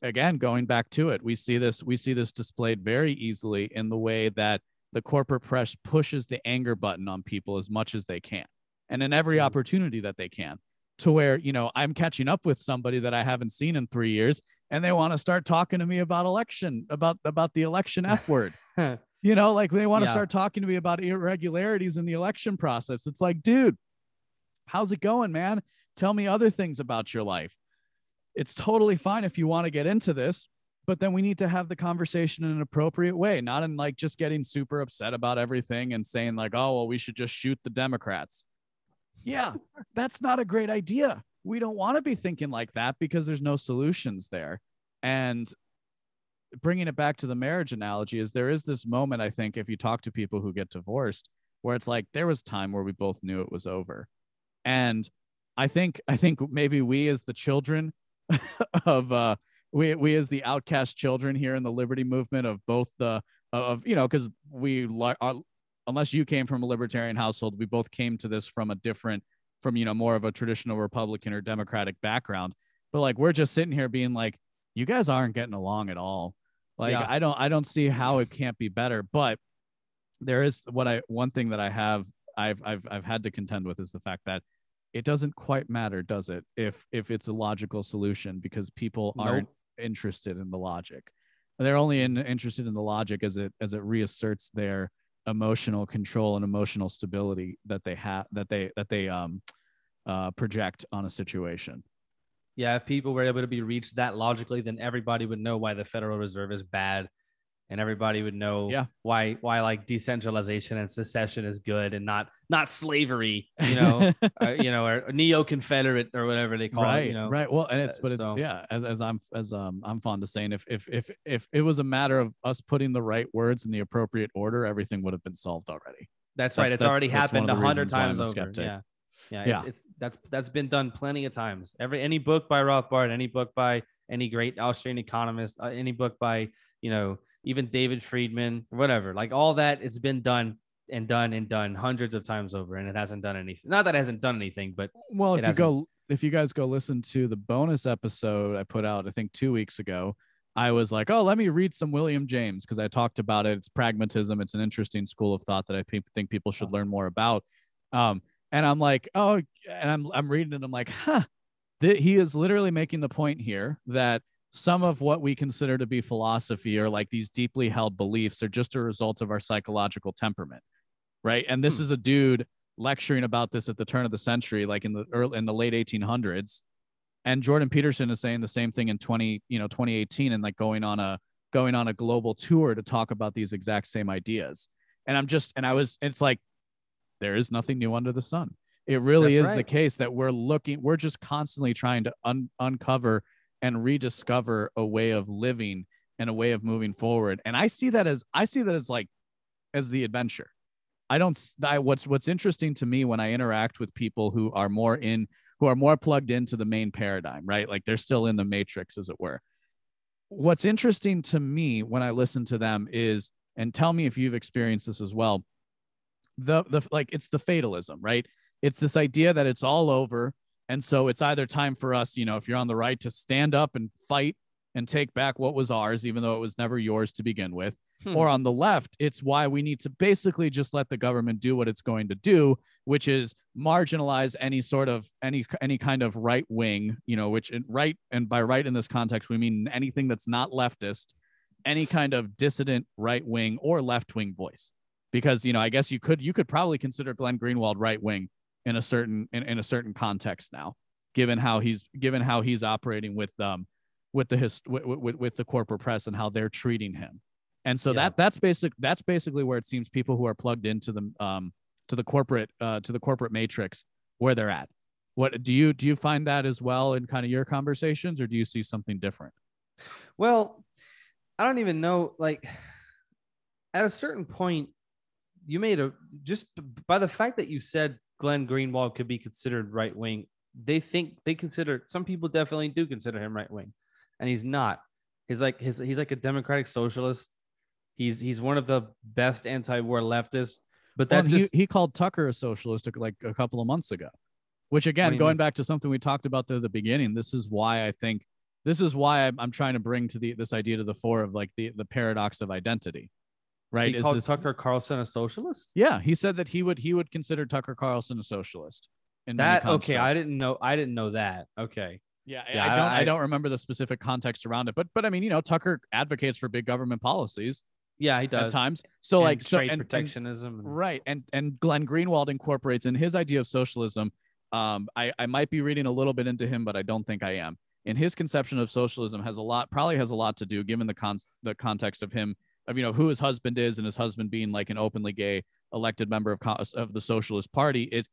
again going back to it we see this we see this displayed very easily in the way that the corporate press pushes the anger button on people as much as they can and in every mm-hmm. opportunity that they can to where you know i'm catching up with somebody that i haven't seen in three years and they want to start talking to me about election about about the election f word you know like they want to yeah. start talking to me about irregularities in the election process it's like dude how's it going man tell me other things about your life it's totally fine if you want to get into this, but then we need to have the conversation in an appropriate way, not in like just getting super upset about everything and saying, like, oh, well, we should just shoot the Democrats. Yeah, that's not a great idea. We don't want to be thinking like that because there's no solutions there. And bringing it back to the marriage analogy is there is this moment, I think, if you talk to people who get divorced, where it's like there was time where we both knew it was over. And I think I think maybe we as the children of uh, we we as the outcast children here in the liberty movement of both the of you know because we like unless you came from a libertarian household we both came to this from a different from you know more of a traditional republican or democratic background. But like we're just sitting here being like you guys aren't getting along at all. Like yeah. i don't i don't see how it can't be better. But there is what i one thing that i have i've i've, I've had to contend with is the fact that it doesn't quite matter, does it? If if it's a logical solution because people nope. aren't interested in the logic. They're only in, interested in the logic as it as it reasserts their emotional control and emotional stability that they have that they that they um uh, project on a situation. Yeah, if people were able to be reached that logically, then everybody would know why the Federal Reserve is bad and everybody would know yeah. why why like decentralization and secession is good and not not slavery you know uh, you know or neo-confederate or whatever they call right, it you know right well and it's but it's so, yeah as, as i'm as um i'm fond of saying if if if if it was a matter of us putting the right words in the appropriate order everything would have been solved already that's, that's right it's that's, already that's happened a hundred times over skeptic. yeah yeah, yeah. It's, it's, that's that's been done plenty of times. Every any book by Rothbard, any book by any great Austrian economist, uh, any book by you know even David Friedman, whatever. Like all that, it's been done and done and done hundreds of times over, and it hasn't done anything. Not that it hasn't done anything, but well, if you go, if you guys go listen to the bonus episode I put out, I think two weeks ago, I was like, oh, let me read some William James because I talked about it. It's pragmatism. It's an interesting school of thought that I think people should learn more about. Um, And I'm like, oh, and I'm I'm reading it. I'm like, huh. Th- he is literally making the point here that some of what we consider to be philosophy or like these deeply held beliefs are just a result of our psychological temperament, right? And this Hmm. is a dude lecturing about this at the turn of the century, like in the early in the late 1800s. And Jordan Peterson is saying the same thing in 20, you know, 2018, and like going on a going on a global tour to talk about these exact same ideas. And I'm just, and I was, it's like, there is nothing new under the sun. It really That's is the case that we're looking, we're just constantly trying to un- uncover and rediscover a way of living and a way of moving forward. And I see that as, I see that as like, as the adventure. I don't, I, what's, what's interesting to me when I interact with people who are more in, who are more plugged into the main paradigm, right? Like they're still in the matrix, as it were. What's interesting to me when I listen to them is, and tell me if you've experienced this as well. The the like it's the fatalism, right? It's this idea that it's all over, and so it's either time for us, you know, if you're on the right, to stand up and fight and take back what was ours, even though it was never yours to begin with, Hmm. or on the left, it's why we need to basically just let the government do what it's going to do, which is marginalize any sort of any any kind of right wing, you know, which in right and by right in this context we mean anything that's not leftist, any kind of dissident right wing or left wing voice. Because you know, I guess you could you could probably consider Glenn Greenwald right wing in a certain in, in a certain context now, given how he's given how he's operating with um with the his with, with, with the corporate press and how they're treating him and so Yeah. that that's basic that's basically where it seems people who are plugged into the um to the corporate uh to the corporate matrix where they're at what do you do you find that as well in kind of your conversations or do you see something different Well, I don't even know. Like, at a certain point, you made a just by the fact that you said Glenn Greenwald could be considered right wing. They think they consider some people definitely do consider him right wing, and he's not. He's like his he's like a democratic socialist. He's he's one of the best anti-war leftists. But that well, just he, he called tucker a socialist uh, like a couple of months ago which again going mean? back to something we talked about at the beginning this is why i think this is why i'm, I'm trying to bring to the this idea to the fore of like the the paradox of identity right he is called this Tucker Carlson a socialist. yeah he said that he would he would consider tucker carlson a socialist many That okay, I didn't know. I didn't know that. Okay. Yeah, Yeah, I I- don't. I, I- don't remember the specific context around it, but but I mean, you know, Tucker advocates for big government policies Yeah, he does. at times. So And like, so trade and, and- protectionism. and- right, and and Glenn Greenwald incorporates in his idea of socialism. Um, I I might be reading a little bit into him, but I don't think I am. And his conception of socialism, has a lot probably has a lot to do, given the con the context of him of you know who his husband is and his husband being like an openly gay elected member of of the Socialist Party. It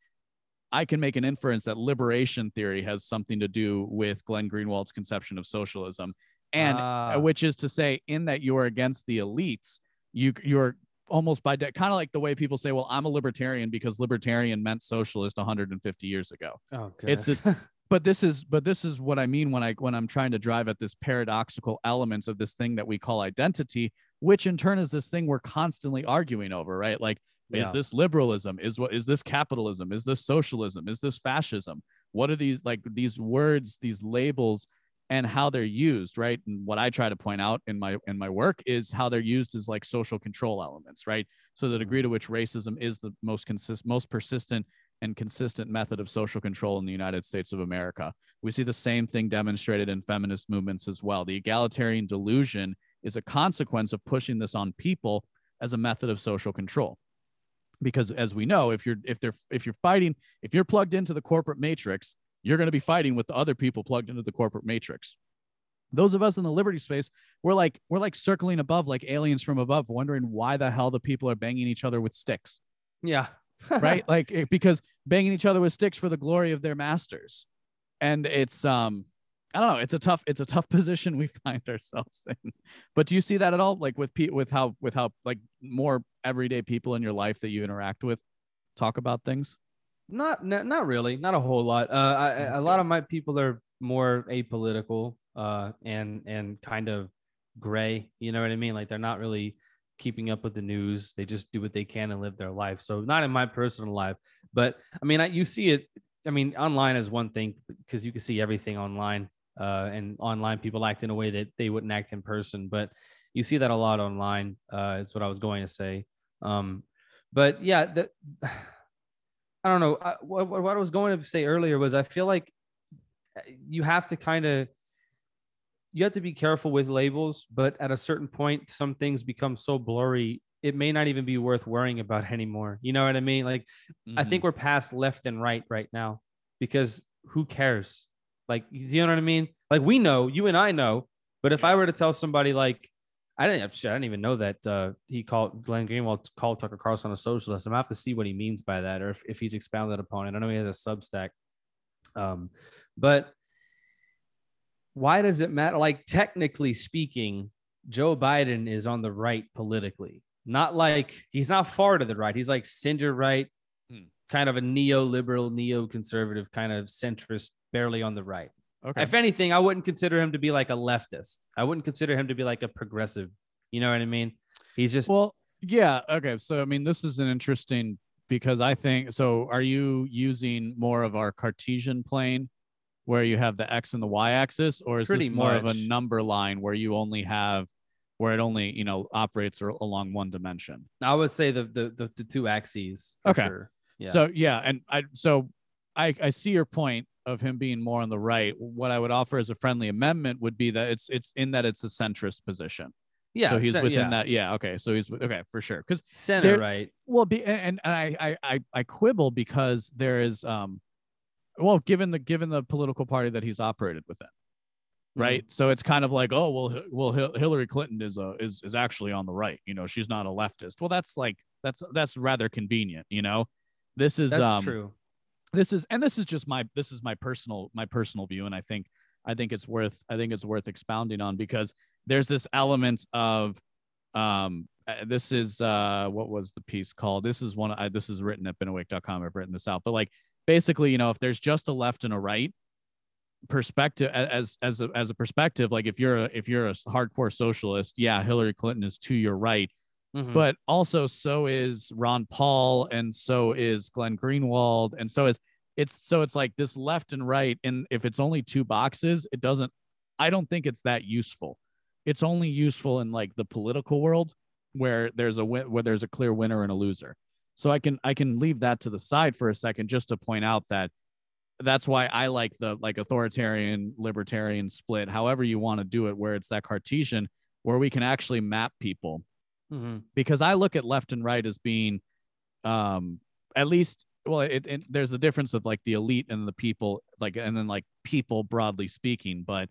I can make an inference that liberation theory has something to do with Glenn Greenwald's conception of socialism, and Ah. uh, which is to say, in that you are against the elites, you you're almost by de- kind of like the way people say, "Well, I'm a libertarian because libertarian meant socialist 150 years ago." Oh, It's goodness. But this is but this is what I mean when I when I'm trying to drive at this paradoxical elements of this thing that we call identity, which in turn is this thing we're constantly arguing over, right? Like is this liberalism? Is what is this capitalism? Is this socialism? Is this fascism? What are these like these words these labels and how they're used right? And what i try to point out in my in my work is how they're used as like social control elements right? So the mm-hmm. degree to which racism is the most consist most persistent and consistent method of social control in the united states of america. We see the same thing demonstrated in feminist movements as well. The egalitarian delusion is a consequence of pushing this on people as a method of social control. Because as we know if you're if they're if you're fighting if you're plugged into the corporate matrix you're going to be fighting with the other people plugged into the corporate matrix. Those of us in the liberty space we're like we're like circling above like aliens from above wondering why the hell the people are banging each other with sticks. Yeah. right? Like it- because banging each other with sticks for the glory of their masters. And it's um i don't know it's a tough it's a tough position we find ourselves in but do you see that at all like with pe- with how with how like more everyday people in your life that you interact with talk about things Not, not not really, not a whole lot. Uh, I, a lot of my people are more apolitical, uh, and and kind of gray. You know what I mean? Like they're not really keeping up with the news. They just do what they can and live their life. So not in my personal life, but I mean, I, you see it. I mean, online is one thing because you can see everything online, uh, and online people act in a way that they wouldn't act in person. But you see that a lot online. Uh, is what I was going to say. Um, but yeah, the, I don't know. I, what, what I was going to say earlier was I feel like uh, you have to kind of you have to be careful with labels, but at a certain point, some things become so blurry, it may not even be worth worrying about anymore. You know what I mean? Like, mm-hmm. I think we're past left and right right now because who cares? Like, you know what I mean? Like, we know, you and I know, but if I were to tell somebody, like, I didn't, shit, I didn't even know that uh, he called Glenn Greenwald called Tucker Carlson a socialist. I'm gonna have to see what he means by that, or if, if he's expounded upon it. I know he has a Substack, um, but why does it matter? Like technically speaking, Joe Biden is on the right politically. Not like he's not far to the right. He's like center right, hmm. kind of a neoliberal, neoconservative, kind of centrist, barely on the right. Okay. If anything, I wouldn't consider him to be like a leftist. I wouldn't consider him to be like a progressive. You know what I mean? He's just well, yeah. Okay. So I mean, this is an interesting because I think so. Are you using more of our Cartesian plane where you have the x and the y axis, or is Pretty this more much. of a number line where you only have where it only you know operates along one dimension? I would say the the the, the two axes. okay. Sure. Yeah. So yeah, and I so I I see your point of him being more on the right. What I would offer as a friendly amendment would be that it's it's in that it's a centrist position. Yeah. So he's within yeah. that. Yeah. Okay. So he's okay for sure. Because center right. Well, be and, and I, I I quibble because there is um well, given the given the political party that he's operated within, mm-hmm. right? Mm-hmm. So it's kind of like, oh, well, well, Hillary Clinton is a is is actually on the right. You know, she's not a leftist. Well, that's like that's that's rather convenient. You know, this is that's um, true. This is and this is just my this is my personal my personal view, and I think I think it's worth I think it's worth expounding on because there's this element of um this is uh what was the piece called this is one I, this is written at beenawake.com i've written this out but like basically, you know, if there's just a left and a right perspective as as a, as a perspective, like if you're a, if you're a hardcore socialist, yeah, Hillary Clinton is to your right. Mm-hmm. But also, so is Ron Paul, and so is Glenn Greenwald, and so is it's so it's like this left and right. And if it's only two boxes, it doesn't. I don't think it's that useful. It's only useful in like the political world where there's a where there's a clear winner and a loser. So I can I can leave that to the side for a second just to point out that that's why I like the like authoritarian libertarian split, however you want to do it, where it's that Cartesian where we can actually map people. Mm-hmm. Because I look at left and right as being um at least well it, it, there's the difference of like the elite and the people like and then like people broadly speaking but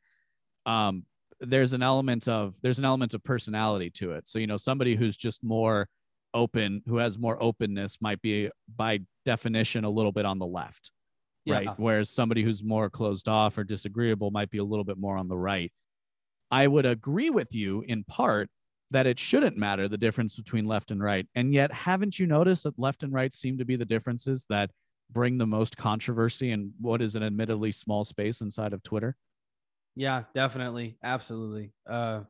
um there's an element of there's an element of personality to it so you know somebody who's just more open, who has more openness, might be by definition a little bit on the left, yeah. right? Whereas somebody who's more closed off or disagreeable might be a little bit more on the right. I would agree with you in part that it shouldn't matter the difference between left and right. And yet, haven't you noticed that left and right seem to be the differences that bring the most controversy in what is an admittedly small space inside of Twitter? Yeah, definitely. Absolutely. Uh,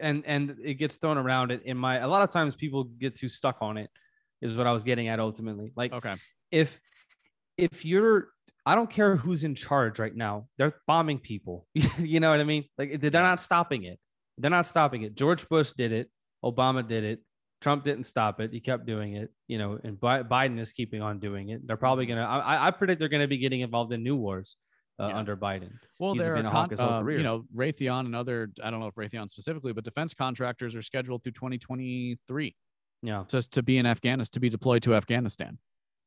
and and it gets thrown around it in my a lot of times people get too stuck on it is what i was getting at ultimately like okay if if you're i don't care who's in charge right now they're bombing people you know what i mean like they're not stopping it they're not stopping it george bush did it obama did it trump didn't stop it he kept doing it you know and biden is keeping on doing it they're probably gonna i, I predict they're gonna be getting involved in new wars uh, yeah. under Biden. Well, there are con- uh, you know Raytheon and other I don't know if Raytheon specifically, but defense contractors are scheduled through 2023. Yeah, just to be in Afghanistan, to be deployed to Afghanistan.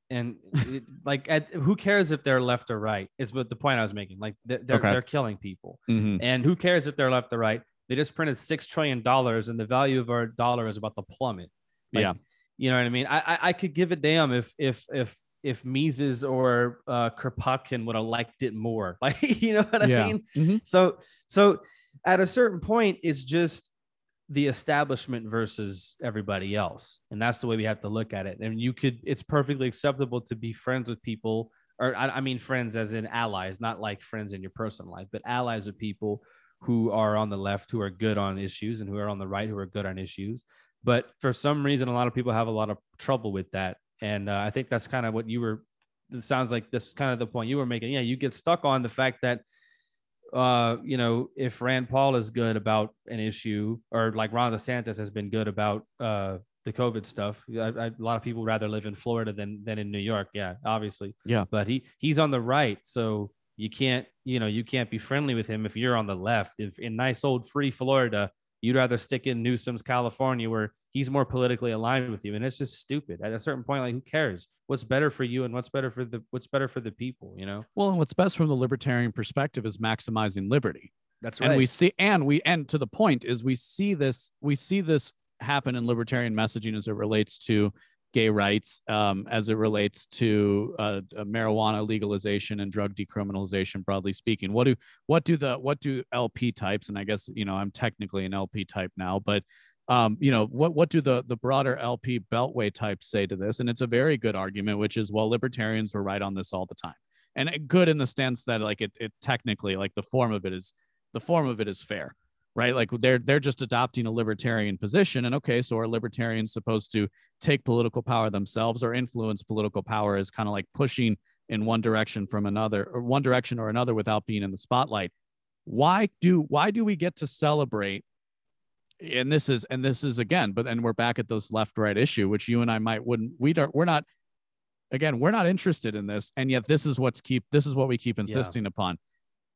And it, like, at, who cares if they're left or right? Is what the point I was making. Like, they're okay. they're killing people, mm-hmm. and who cares if they're left or right? They just printed six trillion dollars, and the value of our dollar is about to plummet. Like, yeah, you know what I mean. I, I I could give a damn if if if if Mises or uh, Kropotkin would have liked it more. Like, you know what I mean? Mm-hmm. So, so at a certain point, it's just the establishment versus everybody else, and that's the way we have to look at it. And you could, it's perfectly acceptable to be friends with people, or I, I mean, friends as in allies, not like friends in your personal life, but allies of people who are on the left who are good on issues and who are on the right who are good on issues. But for some reason, a lot of people have a lot of trouble with that and uh, I think that's kind of what you were. It sounds like this kind of the point you were making. Yeah, you get stuck on the fact that, uh, you know, if Rand Paul is good about an issue, or like Ron DeSantis has been good about, uh, the COVID stuff. I, I, a lot of people rather live in Florida than than in New York. Yeah, obviously. Yeah. But he he's on the right, so you can't you know you can't be friendly with him if you're on the left. If in nice old free Florida, you'd rather stick in Newsom's California where he's more politically aligned with you, and it's just stupid. At a certain point, like who cares? What's better for you and what's better for the what's better for the people? You know. Well, and what's best from the libertarian perspective is maximizing liberty. That's right. and we see and we and to the point is we see this we see this happen in libertarian messaging as it relates to gay rights um, as it relates to uh, uh, marijuana legalization and drug decriminalization broadly speaking. What do what do the what do lp types and i guess you know i'm technically an lp type now but um, you know what what do the the broader lp beltway types say to this? And it's a very good argument which is well libertarians were right on this all the time. And good in the sense that like it, it technically like the form of it is the form of it is fair right? Like they're they're just adopting a libertarian position and okay so are libertarians supposed to take political power themselves or influence political power as kind of like pushing in one direction from another or one direction or another without being in the spotlight? Why do why do we get to celebrate and this is and this is again but then we're back at this left right issue which you and i might wouldn't we don't we're not again we're not interested in this and yet this is what's keep this is what we keep insisting yeah. upon.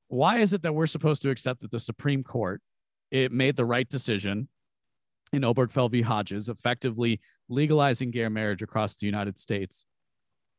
Why is it that we're supposed to accept that the supreme court it made the right decision in Obergefell v. Hodges, effectively legalizing gay marriage across the United States.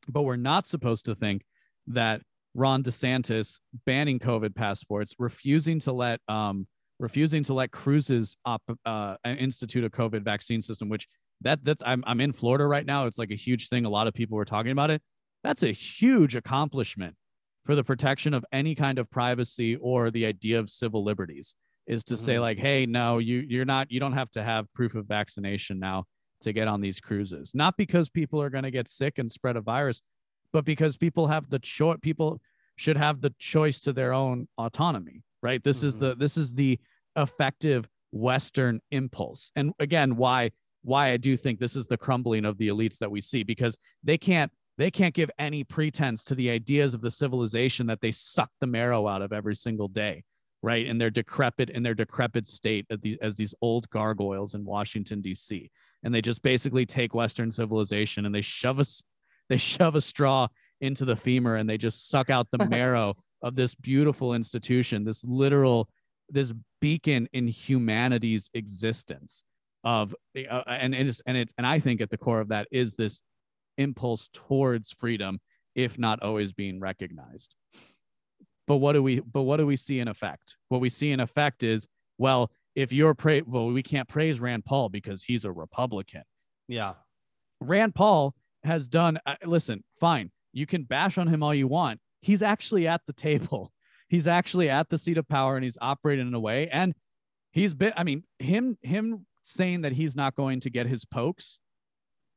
But we're not supposed to think that Ron DeSantis banning COVID passports, refusing to let um, refusing to let cruises up uh, institute a COVID vaccine system, which that that's I'm I'm in Florida right now. It's like a huge thing. A lot of people were talking about it. That's a huge accomplishment for the protection of any kind of privacy or the idea of civil liberties is to mm-hmm. say like hey no you you're not you don't have to have proof of vaccination now to get on these cruises not because people are going to get sick and spread a virus but because people have the choice people should have the choice to their own autonomy right this mm-hmm. is the this is the effective western impulse and again why why i do think this is the crumbling of the elites that we see because they can't they can't give any pretense to the ideas of the civilization that they suck the marrow out of every single day right? In their decrepit, in their decrepit state as these, as these old gargoyles in Washington D.C. And they just basically take Western civilization and they shove a, they shove a straw into the femur and they just suck out the marrow of this beautiful institution, this literal, this beacon in humanity's existence. Of uh, and it is and it and I think at the core of that is this impulse towards freedom, if not always being recognized. But what do we but what do we see in effect? What we see in effect is well, if you're pra- well, we can't praise Rand Paul because he's a Republican. Yeah. Rand Paul has done uh, listen, fine. You can bash on him all you want. He's actually at the table. He's actually at the seat of power and he's operating in a way and he's been I mean, him him saying that he's not going to get his pokes,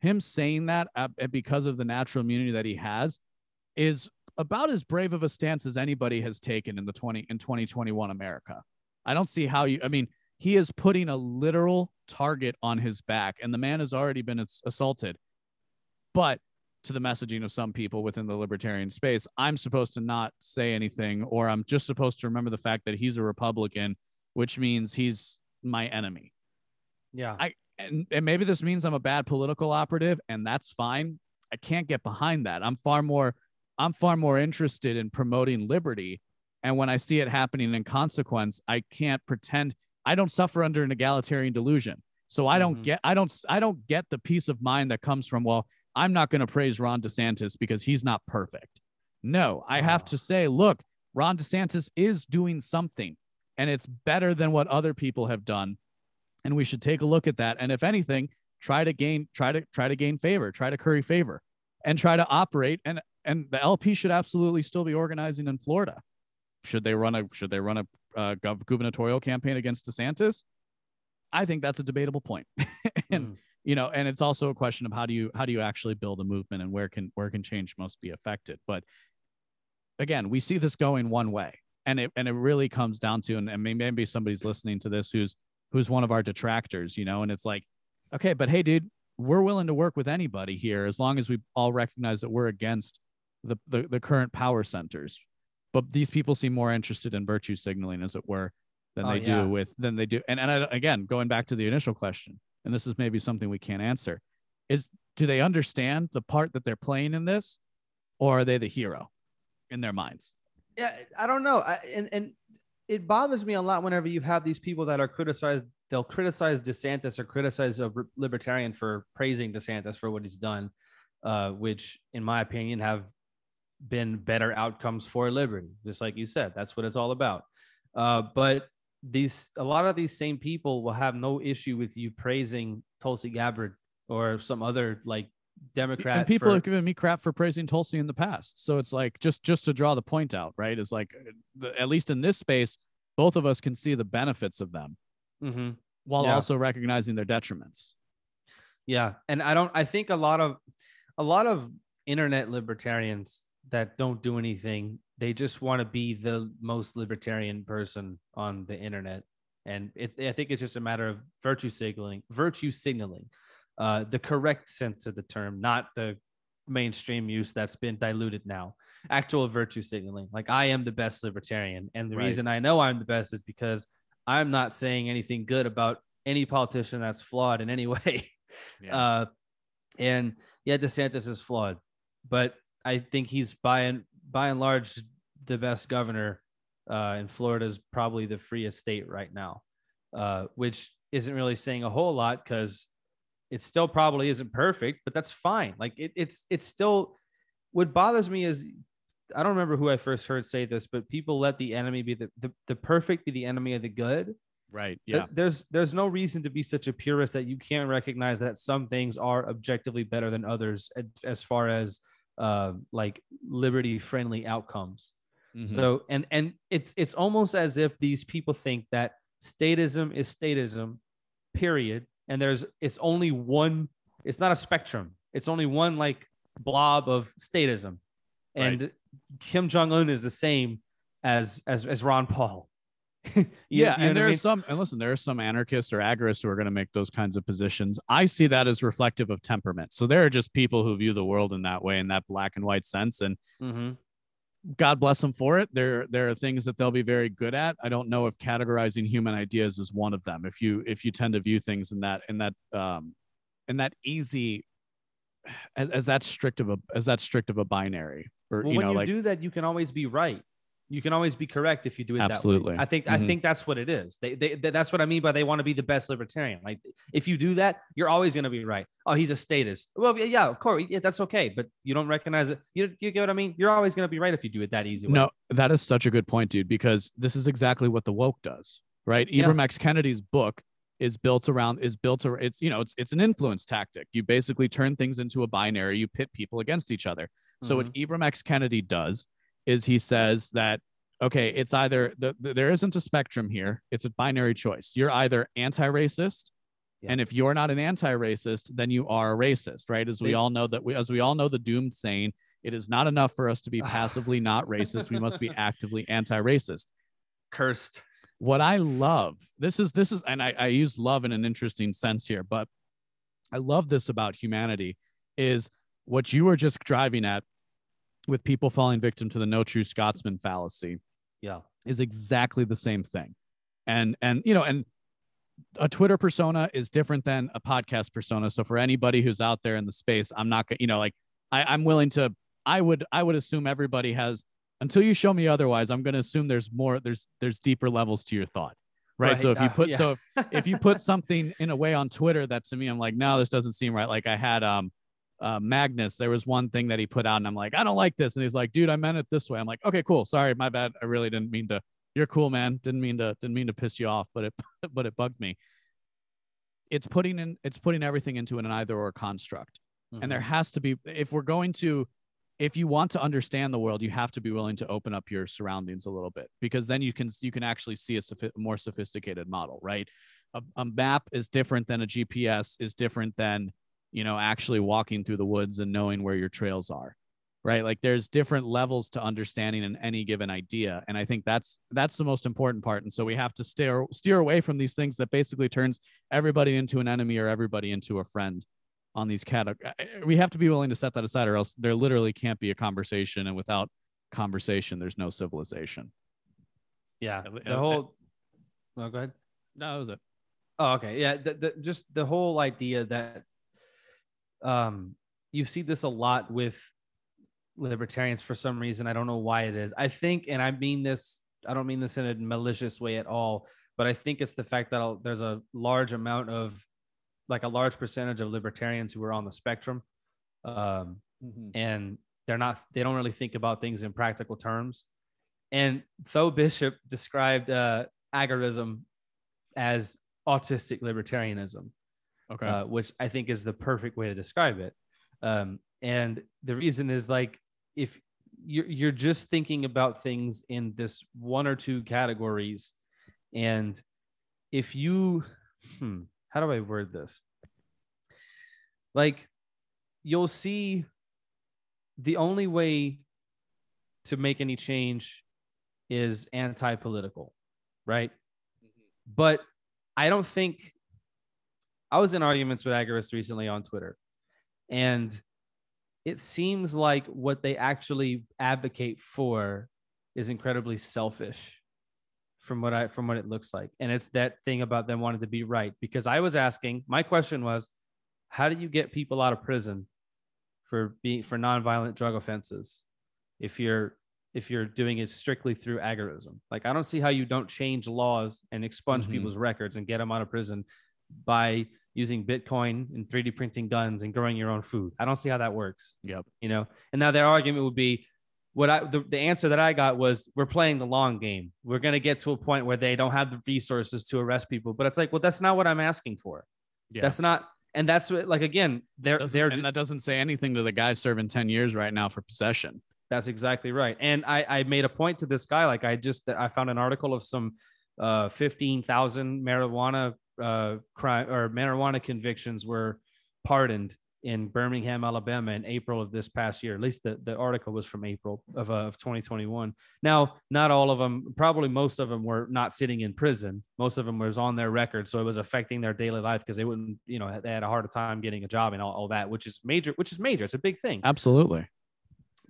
him saying that uh, because of the natural immunity that he has is about as brave of a stance as anybody has taken in the 20 in 2021 America. I don't see how you I mean, he is putting a literal target on his back and the man has already been assaulted. But to the messaging of some people within the libertarian space, I'm supposed to not say anything or I'm just supposed to remember the fact that he's a Republican, which means he's my enemy. Yeah. I and, and maybe this means I'm a bad political operative and that's fine. I can't get behind that. I'm far more I'm far more interested in promoting liberty. And when I see it happening in consequence, I can't pretend I don't suffer under an egalitarian delusion. So I don't mm-hmm. get I don't I don't get the peace of mind that comes from well, I'm not going to praise Ron DeSantis because he's not perfect. No, I have to say, look, Ron DeSantis is doing something and it's better than what other people have done. And we should take a look at that. And if anything, try to gain, try to try to gain favor, try to curry favor and try to operate. And and the LP should absolutely still be organizing in Florida. Should they run a should they run a uh, gubernatorial campaign against DeSantis? I think that's a debatable point. and mm. you know, and it's also a question of how do you how do you actually build a movement and where can where can change most be affected. But again, we see this going one way, and it and it really comes down to and, and maybe somebody's listening to this who's who's one of our detractors, you know, and it's like, okay, but hey, dude, we're willing to work with anybody here as long as we all recognize that we're against the, the, the current power centers. But these people seem more interested in virtue signaling, as it were, than oh, they yeah. do with than they do. And and I, again, going back to the initial question, and this is maybe something we can't answer, is do they understand the part that they're playing in this, or are they the hero in their minds? Yeah, I don't know. I, and and it bothers me a lot whenever you have these people that are criticized. They'll criticize DeSantis or criticize a libertarian for praising DeSantis for what he's done, uh, which, in my opinion, have been better outcomes for liberty. Just like you said, that's what it's all about. Uh, but these a lot of these same people will have no issue with you praising Tulsi Gabbard or some other like Democrat. And people for, have given me crap for praising Tulsi in the past. So it's like just just to draw the point out, right? Is like at least in this space, both of us can see the benefits of them, mm-hmm. while Yeah. also recognizing their detriments. Yeah, and I don't. I think a lot of a lot of internet libertarians that don't do anything. They just want to be the most libertarian person on the internet, and it, I think it's just a matter of virtue signaling. Virtue signaling, uh, the correct sense of the term, not the mainstream use that's been diluted now. Actual virtue signaling, like I am the best libertarian, and the Right. reason I know I'm the best is because I'm not saying anything good about any politician that's flawed in any way. Uh, and yeah, DeSantis is flawed, but I think he's by and by and large the best governor. Uh, and Florida is probably the freest state right now, uh, which isn't really saying a whole lot because it still probably isn't perfect, but that's fine. Like it, it's it's still what bothers me is I don't remember who I first heard say this, but people let the enemy be the the, the perfect be the enemy of the good. right. Yeah. there's there's no reason to be such a purist that you can't recognize that some things are objectively better than others as, as far as uh, like liberty friendly outcomes. Mhm. So and and it's it's almost as if these people think that statism is statism, period. And there's it's only one. It's not a spectrum. It's only one like blob of statism, and Kim Jong Un is the same as as as Ron Paul. You- yeah, you know and what I there are mean? some, and listen, there are some anarchists or agorists who are going to make those kinds of positions. I see that as reflective of temperament. So there are just people who view the world in that way, in that black and white sense, and Mhm. God bless them for it. There, there are things that they'll be very good at. I don't know if categorizing human ideas is one of them. If you, if you tend to view things in that, in that, um, in that easy, as, as that strict of a, as that strict of a binary, or Well, you when know, you like do that, you can always be right. You can always be correct if you do it Absolutely. that way. I think I Mhm. think that's what it is. They, they they- that's what I mean by they want to be the best libertarian. Like if you do that, you're always going to be right. Oh, he's a statist. Well, yeah, yeah, of course, yeah, that's okay. But you don't recognize it. You you get what I mean? You're always going to be right if you do it that easy. way. No, that is such a good point, dude, because this is exactly what the woke does, right? Yeah. Ibram X. Kendi's book is built around is built around it's you know it's it's an influence tactic. You basically turn things into a binary, you pit people against each other. So what Mm-hmm. Ibram X. Kendi does is he says that okay, it's either the, the, there isn't a spectrum here, it's a binary choice. You're either anti-racist Yeah. and if you're not an anti-racist, then you are a racist, right? As we all know that we as we all know the doomed saying, it is not enough for us to be passively not racist. We must be actively anti-racist. cursed. What I love, this is this is, and I, I use love in an interesting sense here, but I love this about humanity is what you were just driving at with people falling victim to the no true Scotsman fallacy Yeah. is exactly the same thing. And and you know, and a Twitter persona is different than a podcast persona. So for anybody who's out there in the space, I'm not gonna, you know, like I, I'm willing to I would I would assume everybody has until you show me otherwise, I'm gonna assume there's more, there's there's deeper levels to your thought. Right. So if you uh, put yeah. so if, if you put something in a way on Twitter that to me, I'm like, no, this doesn't seem right. Like I had um uh, Magnus, there was one thing that he put out, and I'm like, I don't like this. And he's like, dude, I meant it this way. I'm like, okay, cool. Sorry, my bad. I really didn't mean to. You're cool, man. Didn't mean to. Didn't mean to piss you off, but it but it bugged me. It's putting in. It's putting everything into an either or construct, and there Mhm. has to be. If we're going to, if you want to understand the world, you have to be willing to open up your surroundings a little bit, because then you can you can actually see a sophi- more sophisticated model, right? A, a map is different than a GPS. Is different than you know actually walking through the woods and knowing where your trails are right like there's different levels to understanding in any given idea and i think that's that's the most important part and so we have to steer steer away from these things that basically turns everybody into an enemy or everybody into a friend on these categories we have to be willing to set that aside or else there literally can't be a conversation and without conversation there's no civilization Yeah. The whole. No, go ahead. no that was it Oh, okay. Yeah. The, the, just the whole idea that um, you see this a lot with libertarians for some reason. I don't know why it is. I think, and I mean this, I don't mean this in a malicious way at all, but I think it's the fact that I'll, there's a large amount of, like a large percentage of libertarians who are on the spectrum. Um, Mm-hmm. and they're not they don't really think about things in practical terms and Tho Bishop described uh, agorism as autistic libertarianism, Okay. uh, which I think is the perfect way to describe it. Um, and the reason is like if you're you're just thinking about things in this one or two categories, and if you, hmm, how do I word this? Like, you'll see the only way to make any change is anti-political, right? But I don't think I was in arguments with agorists recently on Twitter, and it seems like what they actually advocate for is incredibly selfish from what I from what it looks like. And it's that thing about them wanting to be right. Because I was asking, my question was, how do you get people out of prison for being for nonviolent drug offenses if you're if you're doing it strictly through agorism? Like I don't see how you don't change laws and expunge Mhm. people's records and get them out of prison by using Bitcoin and 3D printing guns and growing your own food. I don't see how that works Yep. you know and now their argument would be what i the, the answer that i got was we're playing the long game we're going to get to a point where they don't have the resources to arrest people but it's like well that's not what i'm asking for Yeah. that's not and that's what like again they're Doesn't- they're and that doesn't say anything to the guy serving 10 years right now for possession. That's exactly right. And I, I made a point to this guy. Like I just I found an article of some uh, fifteen thousand marijuana uh, crime or marijuana convictions were pardoned in Birmingham, Alabama, in April of this past year. At least the, the article was from April of, uh, of 2021. Now, not all of them, probably most of them were not sitting in prison. Most of them was on their record, so it was affecting their daily life because they wouldn't, you know, they had a harder time getting a job and all, all that, which is major. Which is major. It's a big thing. Absolutely.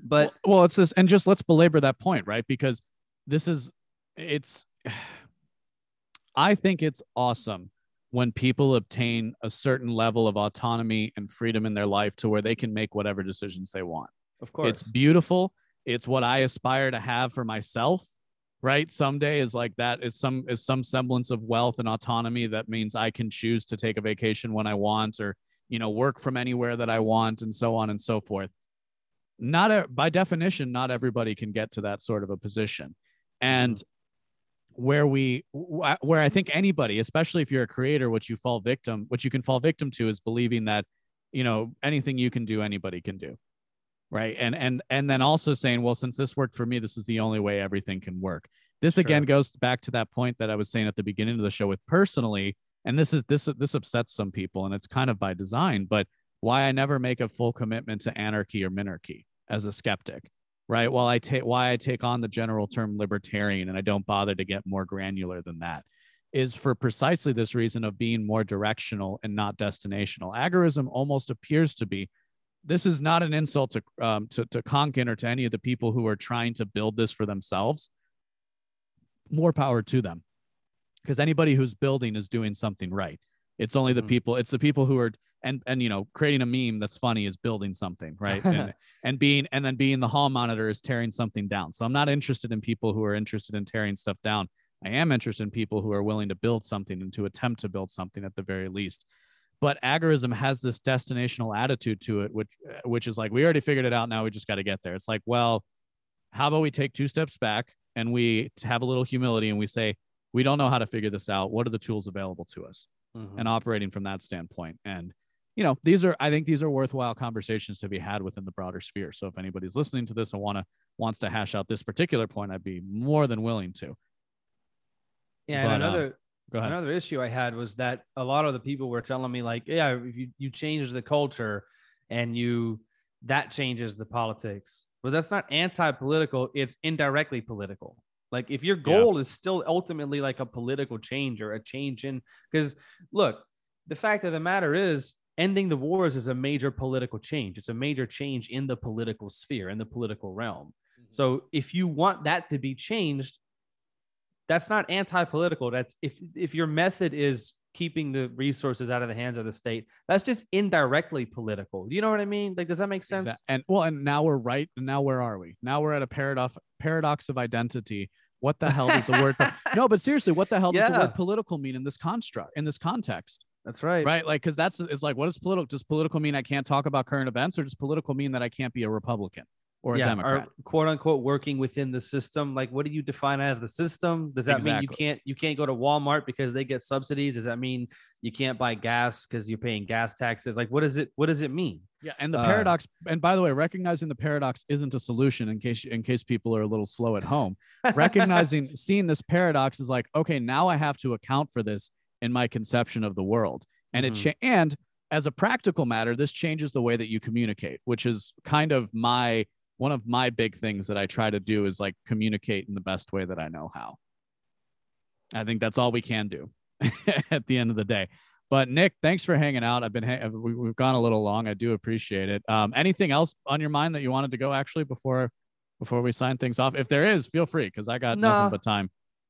But well, well, it's this, and just let's belabor that point, right? Because this is, it's, I think it's awesome when people obtain a certain level of autonomy and freedom in their life to where they can make whatever decisions they want. of course, It's beautiful. It's what I aspire to have for myself, right? Someday is like that. It's some is some semblance of wealth and autonomy that means I can choose to take a vacation when I want or, you know, work from anywhere that I want and so on and so forth. Not a, by definition, not everybody can get to that sort of a position. And mm-hmm. Where we where I think anybody, especially if you're a creator, what you fall victim, what you can fall victim to is believing that, you know, anything you can do, anybody can do right? And and and then also saying well since this worked for me this is the only way everything can work. This again goes back to that point that i was saying at the beginning of the show with personally and this is this this upsets some people and it's kind of by design but why i never make a full commitment to anarchy or minarchy as a skeptic right while i take why i take on the general term libertarian and i don't bother to get more granular than that is for precisely this reason of being more directional and not destinational agorism almost appears to be this is not an insult to um, to to Konkin or to any of the people who are trying to build this for themselves. More power to them, because anybody who's building is doing something right. It's only the Mhm. people. It's the people who are and and you know creating a meme that's funny is building something right? And and being and then being the hall monitor is tearing something down. So I'm not interested in people who are interested in tearing stuff down. I am interested in people who are willing to build something and to attempt to build something at the very least. But agorism has this destinational attitude to it which which is like we already figured it out. Now we just got to get there. It's like well how about we take two steps back and we have a little humility and we say we don't know how to figure this out. What are the tools available to us? Mhm. and operating from that standpoint. And you know these are i think these are worthwhile conversations to be had within the broader sphere so if anybody's listening to this and want to wants to hash out this particular point i'd be more than willing to yeah. but, uh, and another go ahead Another issue I had was that a lot of the people were telling me like, yeah, if you, you change the culture and you that changes the politics. But that's not anti-political, it's indirectly political. Like if your goal is still ultimately like a political change or a change in because look, the fact of the matter is ending the wars is a major political change. It's a major change in the political sphere, in the political realm. Mm-hmm. So if you want that to be changed, that's not anti-political. That's if if your method is keeping the resources out of the hands of the state. That's just indirectly political. You know what I mean? Like, does that make sense? Exact- And well, and now we're right. Now where are we? Now we're at a paradox paradox of identity. What the hell does the word? no, but seriously, what the hell does the word political mean in this construct in this context? That's right. Right? Like, because that's it's like, what does political? Does political mean I can't talk about current events, or does political mean that I can't be a Republican or a Democrat? or quote unquote working within the system. Like, what do you define as the system? Does that mean you can't you can't go to Walmart because they get subsidies? Does that mean you can't buy gas because you're paying gas taxes? Like, what does it what does it mean? Yeah, and the Uh, paradox. And by the way, recognizing the paradox isn't a solution. In case in case people are a little slow at home, recognizing seeing this paradox is like, okay, now I have to account for this in my conception of the world, and it Mhm. cha- and as a practical matter, this changes the way that you communicate, which is kind of my one of my big things that I try to do is like communicate in the best way that I know how. I think that's all we can do at the end of the day. But Nick, thanks for hanging out. I've been ha- we- we've gone a little long. I do appreciate it. Um, anything else on your mind that you wanted to go actually before before we sign things off? If there is, feel free because I got Nah. nothing but time.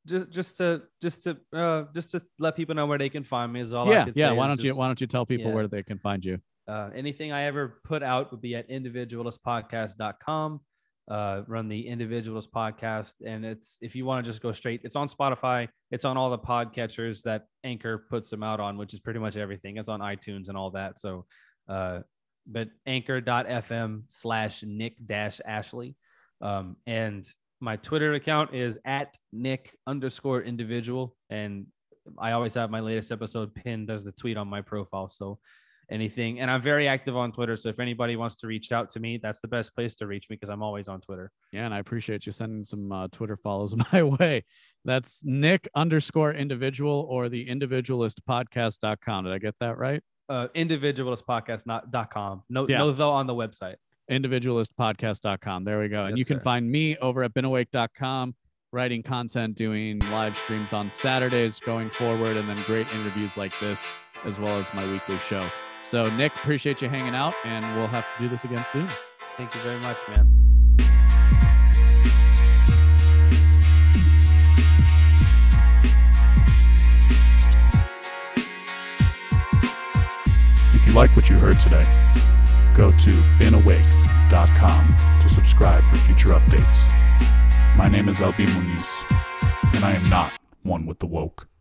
Just just to just to uh just to let people know where they can find me is all I yeah, yeah. say Why don't you Why don't you tell people yeah. where they can find you? uh, anything I ever put out would be at individualistpodcast.com. Uh, run the individualist podcast. And it's, if you want to just go straight, it's on Spotify. It's on all the podcatchers that Anchor puts them out on, which is pretty much everything. It's on iTunes and all that. So, uh, but anchor.fm slash Nick dash Ashley. Um, and my Twitter account is at Nick underscore individual. And I always have my latest episode pinned as the tweet on my profile. So anything. And I'm very active on Twitter. So if anybody wants to reach out to me, that's the best place to reach me because I'm always on Twitter. Yeah, and I appreciate you sending some uh, Twitter follows my way. That's Nick underscore individual or the individualist podcast.com. Did I get that right? Uh, individualistpodcast not dot com. No, Yeah. no though on the website. individualistpodcast.com. There we go. and Yes, you can sir. find me over at beenawake.com, writing content, doing live streams on Saturdays going forward, and then great interviews like this, as well as my weekly show. So, Nick, appreciate you hanging out, and we'll have to do this again soon. Thank you very much, man. If you like what you heard today, go to beenawake.com to subscribe for future updates. My name is LB Muniz, and I am not one with the woke.